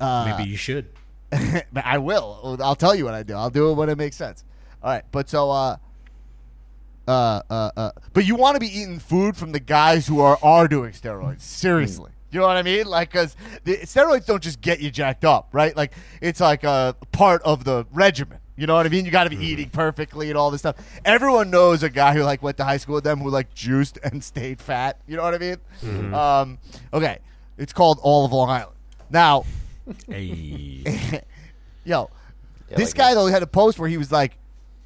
uh,
Maybe you should. [laughs]
I will. I'll tell you what I do. I'll do it when it makes sense. All right. But so, uh, uh, uh, uh but you want to be eating food from the guys who are are doing steroids. Seriously. You know what I mean? Like, because the steroids don't just get you jacked up, right? Like, it's like a part of the regimen. You know what I mean? You got to be eating perfectly and all this stuff. Everyone knows a guy who like went to high school with them who like juiced and [laughs] stayed fat. You know what I mean? Um, okay, it's called All of Long Island. Now,
Hey. [laughs]
yo,
Yeah,
this
like
guy though had a post where he was like,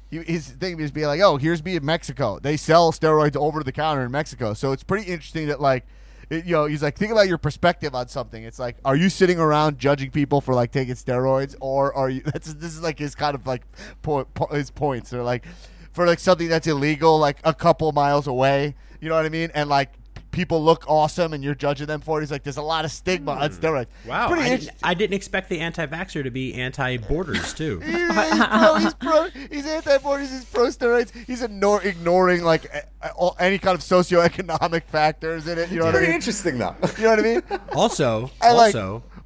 his thing was being like, "Oh, here's me in Mexico. They sell steroids over the counter in Mexico." So it's pretty interesting that like, it, you know, he's like, think about your perspective on something. It's like, are you sitting around judging people for like taking steroids, or are you? [laughs] That's this is like his kind of like po- po- his points. Or like for like something that's illegal, like a couple miles away. You know what I mean? And like. People look awesome, and you're judging them for it. He's like, "There's a lot of stigma on steroids."
Wow.
Pretty
I didn't, I didn't expect the anti vaxxer to be anti borders, too.
He's, [laughs] he's pro. He's pro. He's anti-borders. He's pro steroids. He's ignore, ignoring like a, a- all- any kind of socioeconomic factors in it. You know what I
Pretty
mean?
interesting though.
You know what I mean?
Also,
I like-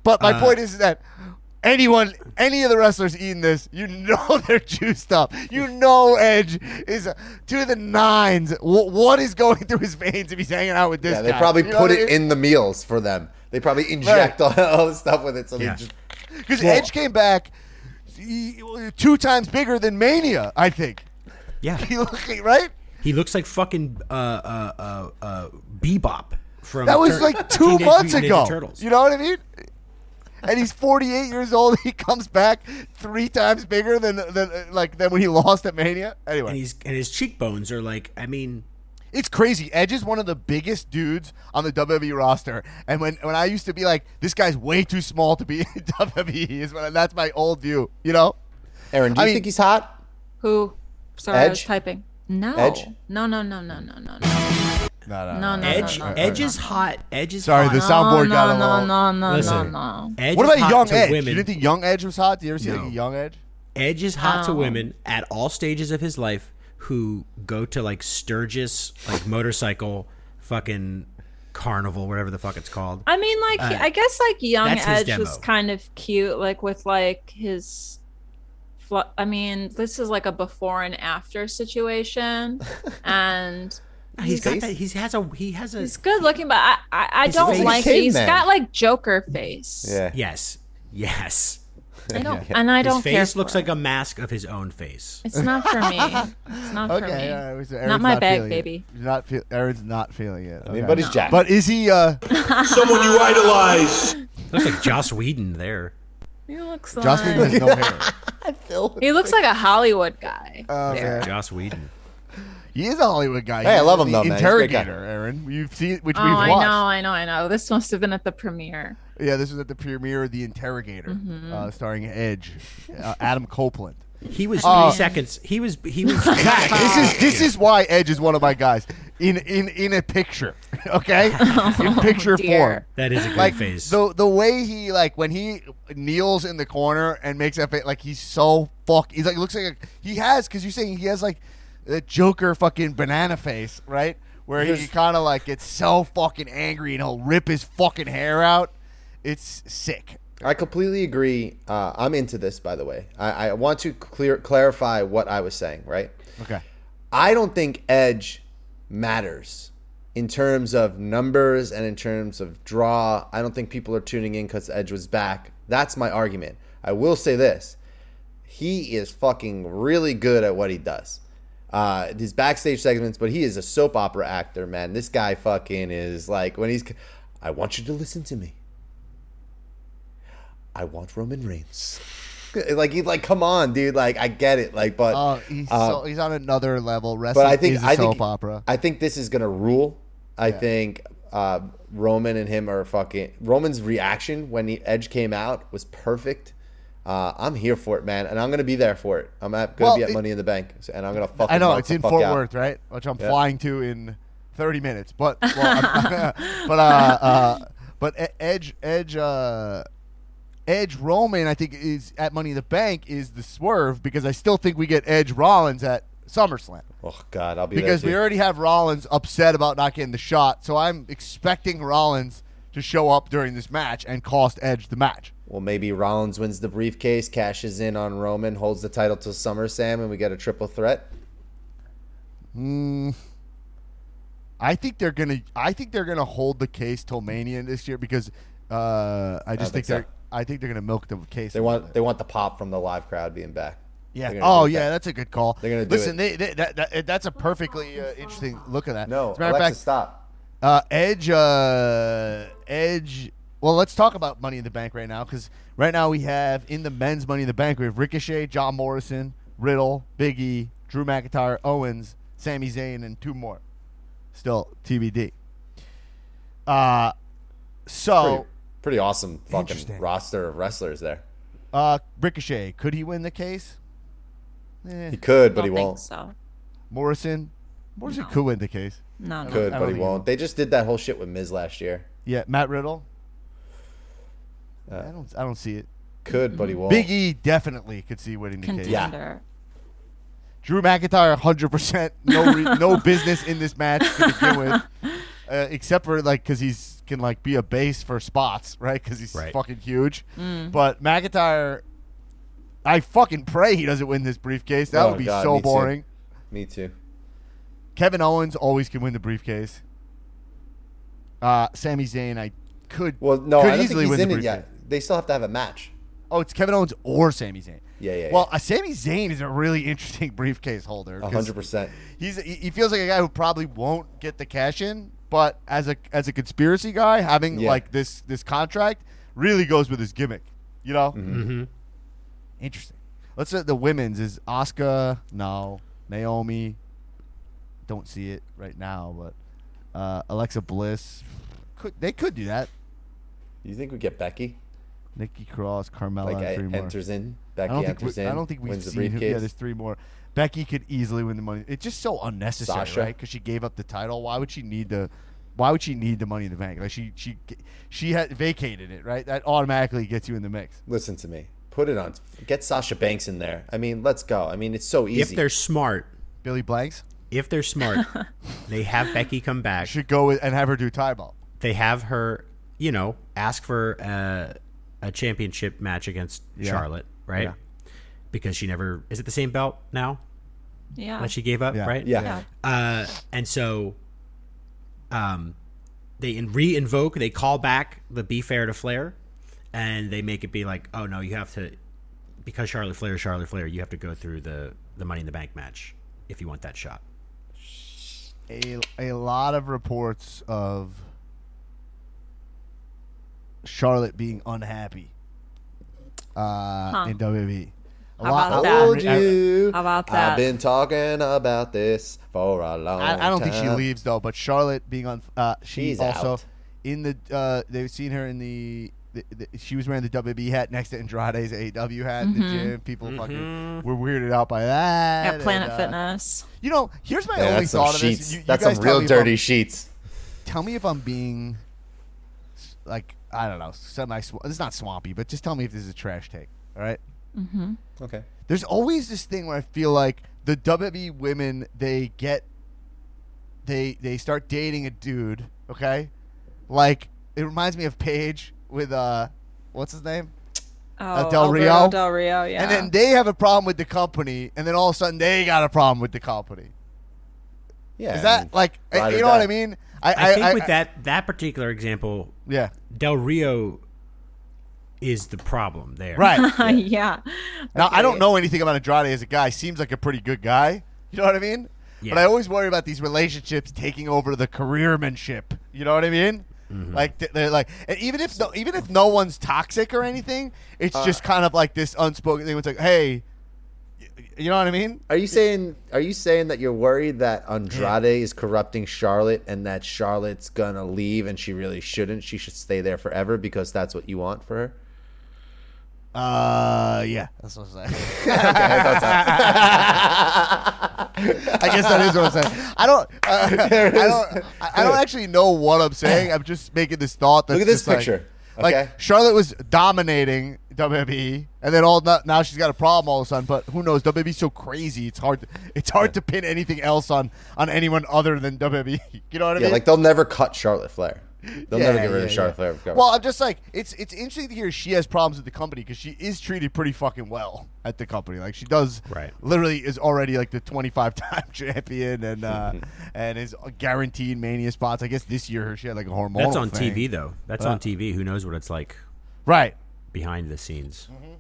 But my
uh,
point is that anyone, any of the wrestlers eating this, you know [laughs] they're juiced up. You know Edge is uh, to the nines. Wh- what is going through his veins if he's hanging out with this
Yeah, they
guy?
probably
You know
put
what I
it
mean?
in the meals for them. They probably inject all, [laughs] all the stuff with it. So
Yeah.
they just
because Edge came back two times bigger than Mania. I think.
yeah. [laughs]
He looked right.
He looks like fucking uh, uh, uh, uh, Bebop from
That was
Tur-
like two months ago.
Turtles.
You know what I mean? And he's 48 years old. [laughs] He comes back three times bigger than than like than when he lost at Mania.
and
Anyway,
he's and his cheekbones are like, I mean,
it's crazy. Edge is one of the biggest dudes on the WWE roster. And when when I used to be like, this guy's way too small to be [laughs] in WWE, is when that's my old view. You know?
Aaron, do
I
you
mean-
think he's hot?
Who? Sorry, I was typing. No.
Edge?
No, no, no, no, no, no, no.
No,
No, no,
Edge.
no, no,
Edge
no,
is hot. Edge is
Sorry,
hot.
the soundboard
no,
got a
no,
little.
no, no,
Listen.
no, no.
Edge
What
is
about
hot
young
to
Edge?
Women.
You didn't think young Edge was hot? Did you ever see
No.
like a young Edge?
Edge is hot to women at all stages of his life who go to like Sturgis, like motorcycle, fucking carnival, whatever the fuck it's called.
I mean, like
Uh,
I guess like young
that's his
Edge was
demo.
kind of cute, like with like his. fl- I mean, this is like a before and after situation, [laughs] and
He's got that. He has a. He has a.
he's good looking, but I I, I don't
face-
like.
He's
He's
caveman.
got like Joker face.
Yeah.
Yes. Yes.
I don't, [laughs] and I
His
don't care.
face looks
for
like
it.
a mask of his own face.
It's not for me. [laughs] It's not for me.
Okay, all right, so
Not
Aaron's
my bag,
feeling it.
baby.
Not feel, Aaron's not feeling it.
I mean,
Okay.
but he's Jack.
But is he? uh [laughs]
Someone you idolize.
Looks like Joss Whedon there.
He looks
Joss
like
Whedon has no hair.
he looks like a Hollywood guy.
Oh,
there.
Joss Whedon.
He is a Hollywood guy.
Hey, I love him,
the
though, man. He's a great guy.
Interrogator, Aaron. You've seen which
Oh,
we've watched.
I know, I know, I know. This must have been at the premiere.
Yeah, this was at the premiere of The Interrogator,
Mm-hmm.
uh, starring Edge, uh, Adam Copeland.
He was three
Oh.
seconds. He was. He was. [laughs]
this is this is why Edge is one of my guys in in in a picture. [laughs] Okay, [laughs] in picture
Oh,
form.
That is a great
Like
face.
the the way he like when he kneels in the corner and makes that face, like he's so fuck. He's like looks like a, he has because you're saying he has like a Joker fucking banana face, right? Where he kind of like gets so fucking angry and he'll rip his fucking hair out. It's sick.
I completely agree. Uh, I'm into this, by the way. I, I want to clear clarify what I was saying. Right.
Okay.
I don't think Edge matters in terms of numbers and in terms of draw. I don't think people are tuning in because Edge was back. That's my argument. I will say this: he is fucking really good at what he does. Uh, his backstage segments, but he is a soap opera actor, man. This guy fucking is like when he's. I want you to listen to me. I want Roman Reigns. [laughs] Like he's like, come on, dude. Like I get it. Like, but
Oh, he's
uh,
so, he's on another level. Wrestling
but I think I
soap
think
opera.
I think this is gonna rule. I think uh, Roman and him are fucking. Roman's reaction when the Edge came out was perfect. Uh, I'm here for it, man, and I'm gonna be there for it. I'm at, gonna
Well,
be at
it-
Money in the Bank, and I'm gonna fucking.
I know it's in Fort
out.
Worth, right? Which I'm
Yeah.
flying to in 30 minutes. But [laughs] well, but uh, uh, but Edge Edge uh, Edge Roman, I think is at Money in the Bank is the swerve because I still think we get Edge Rollins at SummerSlam
Oh God, I'll be
because we already have Rollins upset about not getting the shot. So I'm expecting Rollins to show up during this match and cost Edge the match.
Well, maybe Rollins wins the briefcase, cashes in on Roman, holds the title till SummerSlam, and we get a triple threat. Hmm.
I think they're gonna. I think they're gonna hold the case till Mania this year because uh, I just
think
think,
so.
they're. I think they're gonna milk the case.
They want they want the pop from the live crowd being back.
Yeah. Oh yeah,
that.
that's a good call.
They're gonna do
listen.
it.
They, they, that, that, that's a perfectly uh, interesting look at that.
No,
As a matter
Alexa,
fact,
stop.
Uh, Edge. Uh, Edge. Well, let's talk about Money in the Bank right now because right now we have in the men's Money in the Bank we have Ricochet, John Morrison, Riddle, Big E, Drew McIntyre, Owens, Sami Zayn, and two more. Still TBD. Uh, so.
Pretty, pretty awesome fucking roster of wrestlers there.
Uh, Ricochet, could he win the case? Eh.
He could, but
don't
he won't.
so.
Morrison, Morrison
No.
could win the case.
No, no.
Could, but he won't.
will.
They just did that whole shit with Miz last year.
Yeah, Matt Riddle.
Uh,
I don't, I don't see it.
Could, but he won't.
Big E definitely could see winning the case.
Contender.
Drew McIntyre, hundred percent, no, re- [laughs] no business in this match to begin with, [laughs] uh, except for like because he's can like be a base for spots, [laughs] right? Because he's
Right.
fucking huge. But McIntyre, I fucking pray he doesn't win this briefcase. That
Oh,
would be
God,
so
me too.
boring.
Me too.
Kevin Owens always can win the briefcase. Uh, Sami Zayn, I could
Well, no,
could
I don't
easily
think he's
win
in
the
it
briefcase.
yet. They still have to have a match.
Oh, it's Kevin Owens or Sami Zayn.
Yeah, yeah,
Well, uh, Sami Zayn is a really [laughs] interesting briefcase holder.
A
'cause
hundred percent.
He's he he feels like a guy who probably won't get the cash in, but as a as a conspiracy guy, having
Yeah.
like this this contract really goes with his gimmick. You know,
Mm-hmm.
interesting. Let's say the women's is Asuka. No, Naomi. Don't see it right now, but uh, Alexa Bliss. Could they could do that?
You think we get Becky?
Nikki Cross, Carmella,
Like
and three more.
enters in.
I
Becky
don't think
enters
we,
in.
I don't think we've
wins the.
Who,
briefcase.
yeah, there's three more. Becky could easily win the money. It's just so unnecessary,
Sasha.
right? Because she gave up the title. Why would she need the? Why would she need the money in the bank? Like she she she had vacated it, right? That automatically gets you in the mix.
Listen to me. Put it on. Get Sasha Banks in there. I mean, let's go. I mean, it's so easy.
If they're smart,
Billy Blanks
If they're smart, [laughs] they have Becky come back.
should go and have her do tie ball.
They have her, you know, ask for a, a championship match against
Yeah.
Charlotte, right?
Yeah.
Because she never is it the same belt now
Yeah.
that she gave up,
Yeah.
right?
Yeah.
Yeah.
Uh, and so, um, they in- re-invoke, they call back the "Be Fair to Flair," and they make it be like, "Oh no, you have to because Charlotte Flair is Charlotte Flair, you have to go through the the Money in the Bank match if you want that shot."
A, a lot of reports of Charlotte being unhappy uh, in WWE. A
How
lot-
about
I-
that?
Told
I-
you.
How about
I've been talking about this for a long time.
I, I don't think she leaves though, but Charlotte being on, uh, she
She's
also
out.
in the. Uh, they've seen her in the, the, the. She was wearing the WWE hat next to Andrade's AEW hat in the gym. People fucking were weirded out by that.
At Planet
and, uh,
Fitness.
You know, here's my
Yeah,
only
that's some
thought of
sheets.
this. You, you
that's
guys
some real
me if I'm-
dirty sheets.
tell me if I'm being like I don't know, semi. It's not swampy, but just tell me if this is a trash take. All right. Mm-hmm.
Okay.
There's always this thing where I feel like the WWE women they get they they start dating a dude. Okay, like it reminds me of Paige with uh, what's his name?
Oh,
Del
Alberto
Rio?
Del Rio, yeah.
And then they have a problem with the company, and then all of a sudden they got a problem with the company.
Yeah.
Is
I
that
mean,
like
ride
you
or
know what. I mean?
I, think with that that particular example,
yeah,
Del Rio is the problem there.
right. [laughs]
yeah.
Now I don't know anything about Andrade as a guy. Seems like a pretty good guy. You know what I mean?
Yeah.
But I always worry about these relationships taking over the careermanship. You know what I mean? Mm-hmm. Like they're like, and even if no, even if no one's toxic or anything, it's uh. just kind of like this unspoken thing. It's like, hey, you know what I mean?
Are you saying? Are you saying that you're worried that Andrade is corrupting Charlotte and that Charlotte's gonna leave and she really shouldn't? She should stay there forever because that's what you want for her.
Uh, yeah, that's what I'm saying. [laughs]
Okay, I
guess that is what I'm saying. I don't, uh, [laughs] I don't, I, I don't actually know what I'm saying. I'm just making this thought. That's
Look at this
just like-
picture,
Like,
okay?
Charlotte was dominating WWE, and then all now she's got a problem all of a sudden. But who knows? WWE's so crazy. It's hard. To, it's hard to pin anything else on on anyone other than WWE. [laughs] You know what I
Yeah,
mean?
like they'll never cut Charlotte Flair. They'll
Yeah,
never get rid
yeah,
of Charlotte
yeah.
Flair.
Well, I'm just like it's it's interesting to hear she has problems with the company because she is treated pretty fucking well at the company. Like she does,
Right.
Literally is already like the 25 [laughs] time champion and uh [laughs] and is guaranteed mania spots. I guess this year she had like a hormonal.
That's on
thing.
TV though. That's
Uh,
on TV. Who knows what it's like
right?
behind the scenes?
Mm-hmm.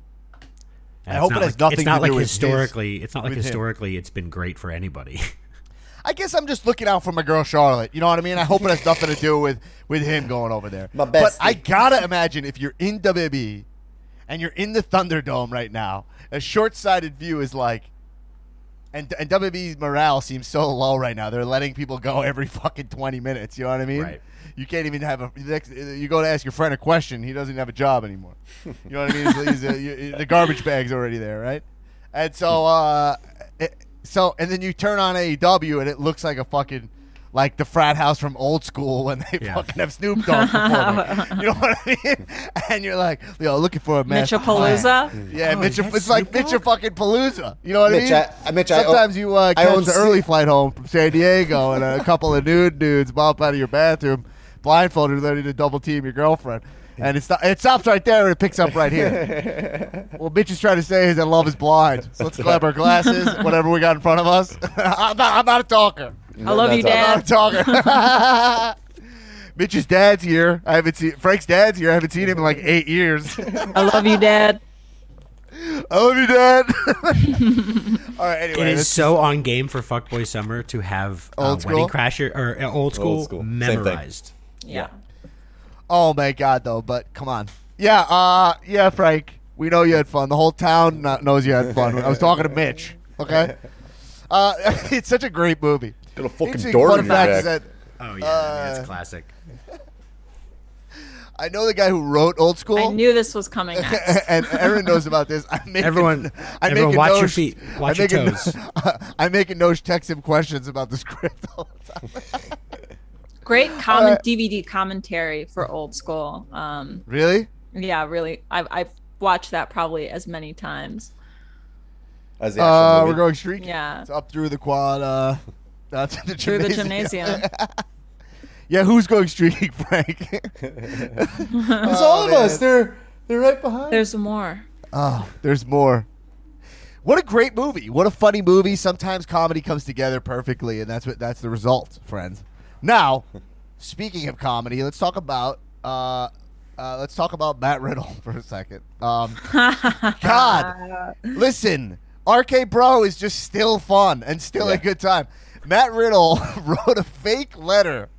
I hope it has
like,
nothing
It's not
to
like
do with his-
historically. it's not like
with him.
historically. It's been great for anybody. [laughs]
I guess I'm just looking out for my girl Charlotte. You know what I mean? I hope it has nothing to do with with him going over there.
My
But. I gotta imagine if you're in WWE and you're in the Thunderdome right now, a short-sighted view is like, and and WWE's morale seems so low right now. They're letting people go every fucking 20 minutes. You know what I mean?
Right.
You can't even have a. You go to ask your friend a question, he doesn't have a job anymore. You know what I mean? He's, he's a, [laughs] you- the garbage bag's already there, right? And so, uh, it, so and then you turn on AEW and it looks like a fucking like the frat house from old school when they
Yeah.
fucking have Snoop Dogg performing. [laughs] you know what I mean? And you're like, yo, looking for a match.
Mitchapalooza.
Yeah,
Oh,
Mitch. It's like
Snoop
Mitch fucking Palooza. You know what
Mitch,
I mean?
I- I- Mitch, I
Sometimes you uh,
I
catch
own
the
si-
early flight home from San Diego and a couple of nude dudes bump out of your bathroom, blindfolded, ready to double team your girlfriend. And it's it stops right there and it picks up right here. [laughs] what Mitch is trying to say is that love is blind. So let's grab our glasses, [laughs] whatever we got in front of us. [laughs] I'm, not, I'm not a talker.
I love you,
That's
I'm
Dad.
not a talker. Mitch's dad's here. I haven't seen Frank's dad's here. I haven't seen him in like eight years.
I love you, Dad.
I love you, Dad. All right. Anyway,
it is
let's-
so on game for Fuckboy Summer to have uh,
Old
Wedding
School?
Crasher or uh, old school,
School. Same thing.
memorized.
Yeah.
Oh my god, though. But come on. Yeah. Uh. Yeah, Frank. We know you had fun. The whole town knows you had fun. I was talking to Mitch. Okay. Uh, [laughs] it's such a great movie.
Got a fucking door
fun
in your
fact
back.
is that
Oh yeah, I
Uh,
it's classic. [laughs]
I know the guy who wrote Old School.
I knew this was coming [laughs] next.
and Aaron knows about this. I'm making,
Everyone-
I'm
everyone
making
watch your
Nosh-
feet. Watch
I'm
your
making-
toes.
I'm making Nosh text him questions about the script all the time.
Great comment
Uh,
DVD commentary for old school. Um,
Really?
yeah, really. I've, I've watched that probably as many times.
As the
Uh,
movie.
we're going streaking.
Yeah.
It's up through the quad. Uh, [laughs] to the
Through the
gymnasium.
gymnasium. [laughs]
yeah, who's going streaking, [laughs] Frank?
It's all of us. They're they're right behind.
There's more.
Oh, there's more. What a great movie! What a funny movie. Sometimes comedy comes together perfectly, and that's what that's the result, friends. Now, speaking of comedy, let's talk about uh, uh, let's talk about Matt Riddle [laughs] for a second. Um, [laughs] God, listen, RK Bro is just still fun and still a good time. Matt Riddle [laughs] wrote a fake letter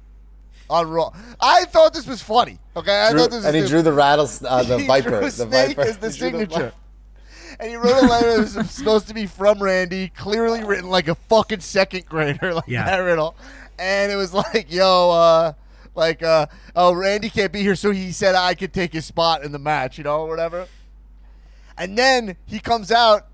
on Raw. I thought this was funny. Okay, I
Drew-
thought this
and he
was
drew the rattles, uh, the
he
viper,
drew a
the
snake
viper
as the
He drew
signature. and he wrote a letter that was supposed to be from Randy, clearly written like a fucking second grader, like
Yeah.
that riddle. And it was [laughs] like, yo, uh, like, uh, oh, Randy can't be here, so he said I could take his spot in the match, you know, or whatever. And then he comes out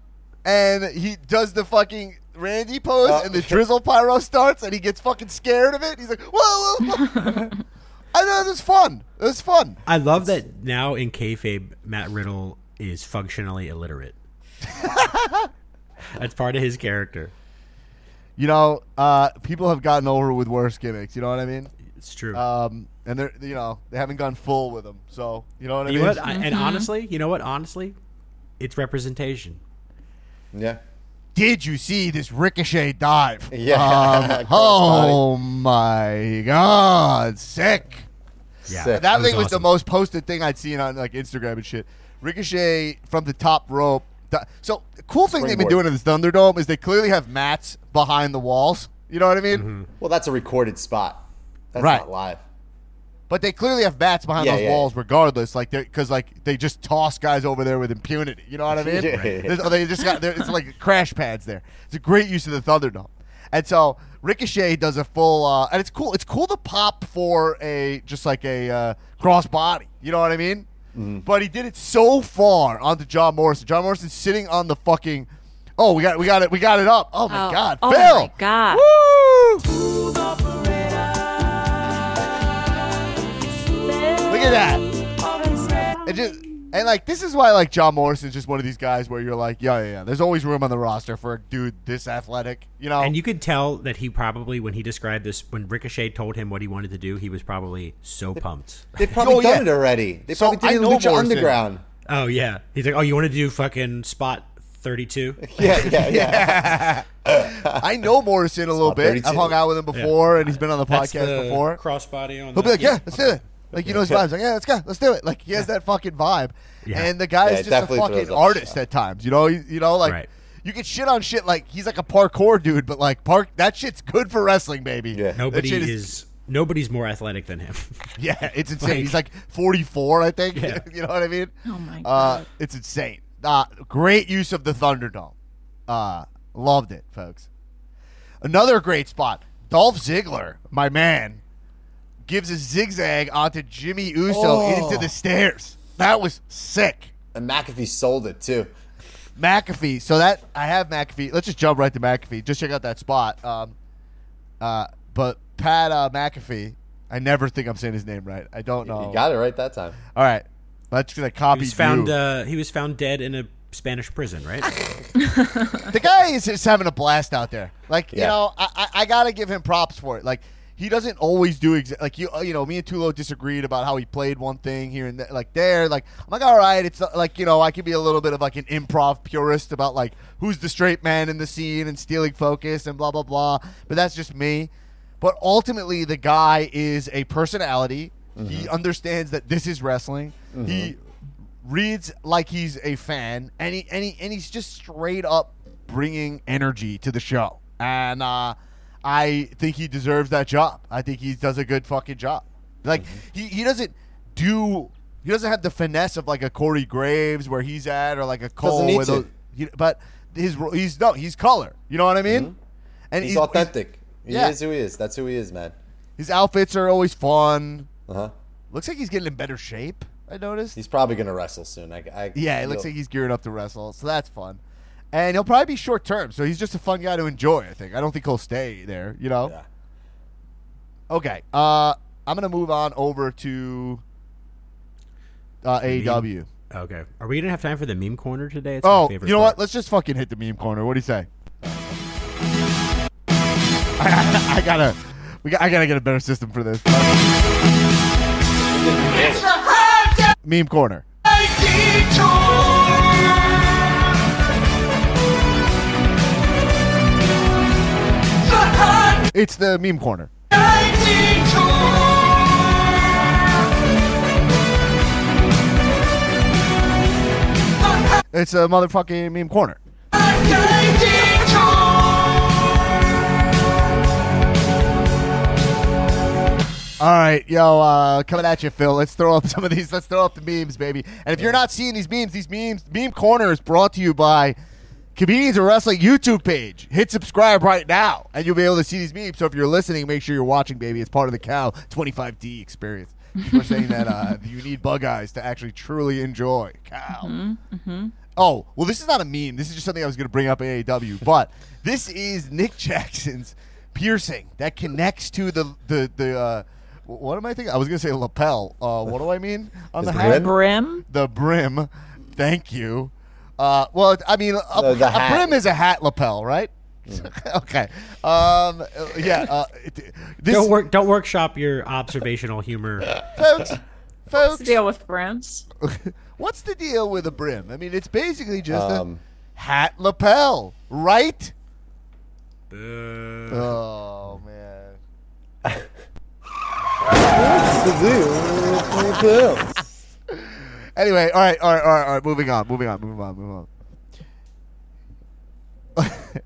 and he does the fucking Randy pose,
Oh.
and the drizzle pyro starts, and he gets fucking scared of it. He's like, whoa, whoa, whoa. [laughs] I know it was fun. It was fun.
I love that now in kayfabe, Matt Riddle is functionally illiterate. [laughs] That's part of his character.
You know, uh, people have gotten over with worse gimmicks. You know what I mean?
It's true.
Um, and they're you know they haven't gone full with them. So you know what I
you
mean?
know what? I, and honestly, you know what? Honestly, it's representation.
Yeah.
Did you see this ricochet dive? [laughs]
Yeah.
Um, [laughs] oh my god, sick.
Yeah,
Sick.
That
was
thing was the most posted thing I'd seen on like Instagram and shit. Ricochet from the top rope. di- So the cool thing they've been doing in this Thunderdome is they clearly have mats behind the walls. You know what I mean?
Mm-hmm.
Well, that's a recorded spot. That's
Right.
not live.
But they clearly have bats behind
Yeah,
those
yeah,
walls, regardless. Like, because like they just toss guys over there with impunity. You know what I mean? [laughs]
Yeah, yeah, yeah.
They just got. It's like crash pads there. It's a great use of the Thunderdome. And so Ricochet does a full, uh, and it's cool. It's cool to pop for a just like a uh, cross body. You know what I mean?
Mm-hmm.
But he did it so far onto John Morrison. John Morrison's sitting on the fucking. Oh, we got we got it. We got it up. Oh my
Oh,
god,
oh
Phil!
my God.
Woo! Look at that. It just and like this is why like John Morrison's just one of these guys where you're like, yeah, yeah, yeah. There's always room on the roster for a dude this athletic, you know.
And you could tell that he probably, when he described this, when Ricochet told him what he wanted to do, he was probably so pumped.
They've [laughs] probably
Oh, yeah.
done it already. They
So,
probably did it in Lucha
Morrison.
Underground.
Oh yeah, he's like, oh, you want to do fucking spot thirty-two? [laughs]
Yeah, yeah, yeah. [laughs]
I know Morrison a little
Spot
bit.
32.
I've hung out with him before, and he's been on the
That's
podcast
the
before.
Crossbody on.
He'll
the,
be like, yeah, let's do it. Like you know his vibes. Like yeah, let's go, let's do it. Like he has that fucking vibe.
Yeah.
And the guy's
Yeah,
just a fucking
throws up a
artist at times. You know, you, you know, like
Right.
you can shit on shit like he's like a parkour dude, but like park that shit's good for wrestling, baby.
Yeah.
That
Nobody
shit
is, Nobody's more athletic than him. [laughs]
Yeah, it's [laughs] insane.
Like-
he's like 44, I think.
Yeah. [laughs]
you know what I mean?
Oh my
Uh,
god.
it's insane. Uh, great use of the Thunderdome. Uh, loved it, folks. Another great spot. Dolph Ziggler, my man, gives a zigzag onto Jimmy Uso
Oh.
into the stairs. That was sick.
And McAfee sold it too.
McAfee. So that I have McAfee. Let's just jump right to McAfee. Just check out that spot. Um, uh, but Pat uh, McAfee. I never think I'm saying his name right. I don't know.
You got it right that time.
All right. That's gonna
he
copy
was found.
you.
Uh, he was found dead in a Spanish prison, right? [laughs]
the guy is just having a blast out there. Like you know, I, I I gotta give him props for it. Like he doesn't always do exa- like you uh, you know me and Tulo disagreed about how he played one thing here and there, like there. Like I'm like all right, it's uh, like you know I could be a little bit of like an improv purist about like who's the straight man in the scene and stealing focus and blah blah blah. But that's just me. But ultimately, the guy is a personality. He understands that this is wrestling. He reads like he's a fan, and he and he and he's just straight up bringing energy to the show. And uh, I think he deserves that job. I think he does a good fucking job. Like he, he doesn't do he doesn't have the finesse of like a Corey Graves where he's at or like a Cole. with those- he- but his he's no he's color. You know what I mean? And
He's authentic. He
yeah.
is who he is. That's who he is, man.
His outfits are always fun.
Uh huh.
Looks like he's getting in better shape. I noticed.
He's probably gonna wrestle soon. I, I
Yeah, it looks like he's gearing up to wrestle, so that's fun. And he'll probably be short term, so he's just a fun guy to enjoy. I think. I don't think he'll stay there. You know.
Yeah.
Okay. Uh, I'm gonna move on over to uh, AEW.
Okay. Are we gonna have time for the meme corner today? It's my
Oh,
favorite
you know
part.
what? Let's just fucking hit the meme corner. What do you say? I, [laughs] I gotta, we got, I gotta get a better system for this. meme corner. [laughs] It's the meme corner. It's a motherfucking meme corner. All right, yo, uh, coming at you, Phil. Let's throw up [laughs] some of these. Let's throw up the memes, baby. And if you're not seeing these memes, these memes, meme corner is brought to you by Comedians of Wrestling YouTube page. Hit subscribe right now, and you'll be able to see these memes. So if you're listening, make sure you're watching, baby. It's part of the Cal 25D experience. We're saying that uh, [laughs] you need bug eyes to actually truly enjoy Cal. Oh, well, this is not a meme. This is just something I was going to bring up in AEW. But this is Nick Jackson's piercing that connects to the the the. Uh, what am I thinking? I was going to say lapel. Uh, what do I mean on the
His
hat?
Brim.
The brim. Thank you. Uh, well, I mean, a,
The- the
a brim is a hat lapel, right? [laughs] okay. Um, uh, yeah. Uh, this,
Don't work. Don't workshop your observational humor.
folks.
What's the deal with brims? [laughs]
what's the deal with a brim? I mean, it's basically just
Um,
a hat lapel, right?
Uh,
Oh man. [laughs] Anyway, all right, all right, all right, all right. Moving on, moving on, moving on, moving on. [laughs]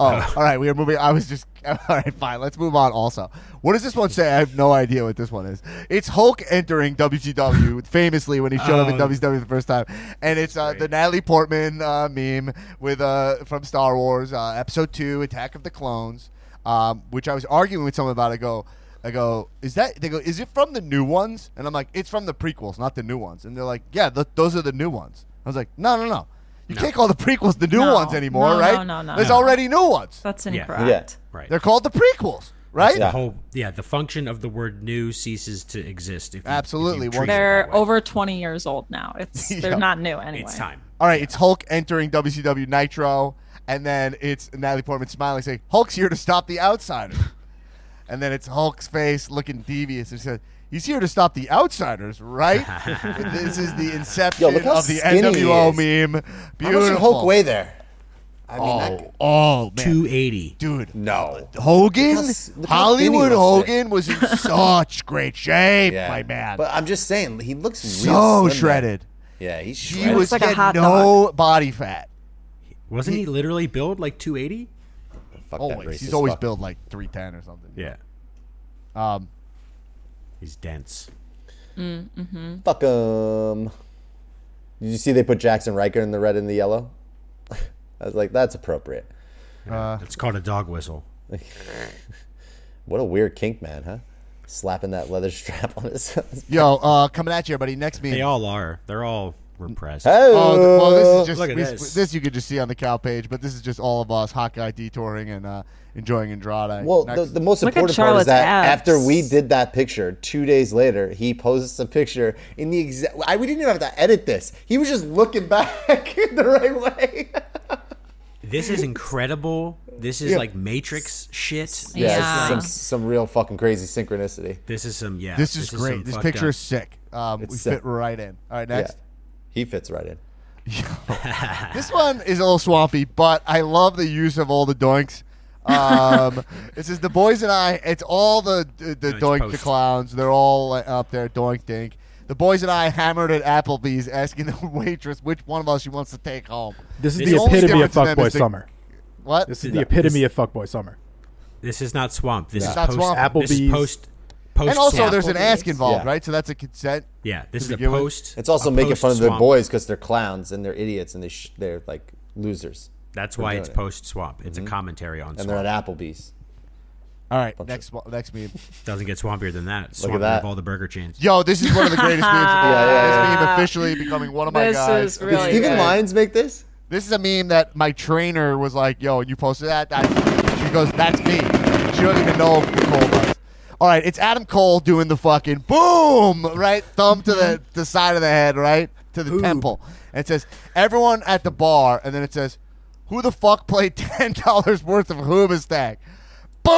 oh, all right. We are moving. I was just [laughs] all right. Fine. Let's move on. Also, what does this one say? I have no idea what this one is. It's Hulk entering WCW [laughs] famously when he showed up in
Oh.
WCW the first time, and it's uh, the Natalie Portman uh, meme with uh, from Star Wars uh, Episode Two, Attack of the Clones, um, which I was arguing with someone about. I go. I go, is that? They go, is it from the new ones? And I'm like, it's from the prequels, not the new ones. And they're like, yeah, th- those are the new ones. I was like, no, no, no. You can't call the prequels the new
No.
ones anymore,
No,
right?
no, no, no,
There's
no.
already new ones.
That's
Yeah.
incorrect.
right.
They're called the prequels, right?
The whole yeah. The function of the word "new" ceases to exist. If you,
Absolutely.
If you treat it
They're
that way.
over 20 years old now. It's
Yeah. [laughs]
they're not new anyway.
It's time.
All right, it's Hulk entering WCW Nitro, and then it's Natalie Portman smiling, saying, "Hulk's here to stop the outsider." And then it's Hulk's face looking devious and says, "He's here to stop the outsiders, right?" [laughs] this is the inception
Yo,
of the NWO
is.
meme.
How
Beautiful.
much did Hulk weigh there? I mean,
Oh,
that,
oh man,
Two eighty.
dude.
no.
Uh, Hogan,
Look how look how thin he
Hollywood
looks there.
Hogan was in [laughs] such great shape,
Yeah,
my man.
But I'm just saying, he looks
so
slim there.
shredded.
Yeah, he's
He
shredded.
was
like a hot
no body fat.
Wasn't he literally built like two eighty?
Fuck that
Always, he's always
fuck.
built like three ten or something.
Yeah.
Um,
He's dense.
Fuck him. Did you see they put Jackson Ryker in the red and the yellow? [laughs] I was like, that's appropriate.
Uh,
It's called a dog whistle. [laughs]
What a weird kink man, huh? Slapping that leather [laughs] strap on his.
yo, uh, coming at you, everybody. Next meme.
They all are. They're all repressed.
Oh, well, this is just
Look at
we-
this.
this you could just see on the cow page, but this is just all of us hot guy detouring and uh, enjoying Andrade.
Well, the, the most
Look
important part is that
abs.
after we did that picture, two days later, he posts a picture in the exact. I we didn't even have to edit this. He was just looking [laughs] back in the right way.
This is incredible. This is
Yeah.
like Matrix shit.
Yeah,
Yeah.
Some, some real fucking crazy synchronicity.
This is some yeah.
this is great.
some
This picture
up-
is sick. Um,
It's
we
sick.
fit right in. All right,
Yeah,
next.
He fits right in. [laughs]
This one is a little swampy, but I love the use of all the doinks. Um, [laughs] it says the boys and I. It's all the the, the
it's
doink the clowns. They're all uh, up there doink dink. The boys and I hammered at Applebee's, asking the [laughs] waitress which one of us she wants to take home.
This is
This
the
is-
epitome of
difference in
fuckboy summer.
What?
This is the epitome of fuckboy summer.
This is not swamp. This
It's
is
not
post.
swamp.
This is
Applebee's.
post. Post.
and also, there's an ask involved,
Yeah.
right? So that's a consent.
yeah. This is
to
a
begin with.
post.
It's also making fun of the boys because they're clowns and they're idiots and they sh- they're like losers
That's why it's
it.
post swamp. It's a mm-hmm. commentary on
and
swamp.
they're at Applebee's.
All right, next next meme.
Doesn't get swampier than that.
Look at that.
of all the burger chains.
Yo, this is one of the greatest memes. [laughs]
yeah, yeah.
This meme officially becoming one of my
This
guys.
is
Did
really
Steven
good.
Lyons make this?
This is a meme that my trainer was like, "Yo, you posted that." That's, she goes, "That's me." She doesn't even know who Cole was. All right, it's Adam Cole doing the fucking boom, right? Thumb to the mm-hmm. the side of the head, right? to the
Oob.
temple, and it says everyone at the bar, and then it says, "Who the fuck played [laughs] ten dollars worth of Hoobastank?" Boom!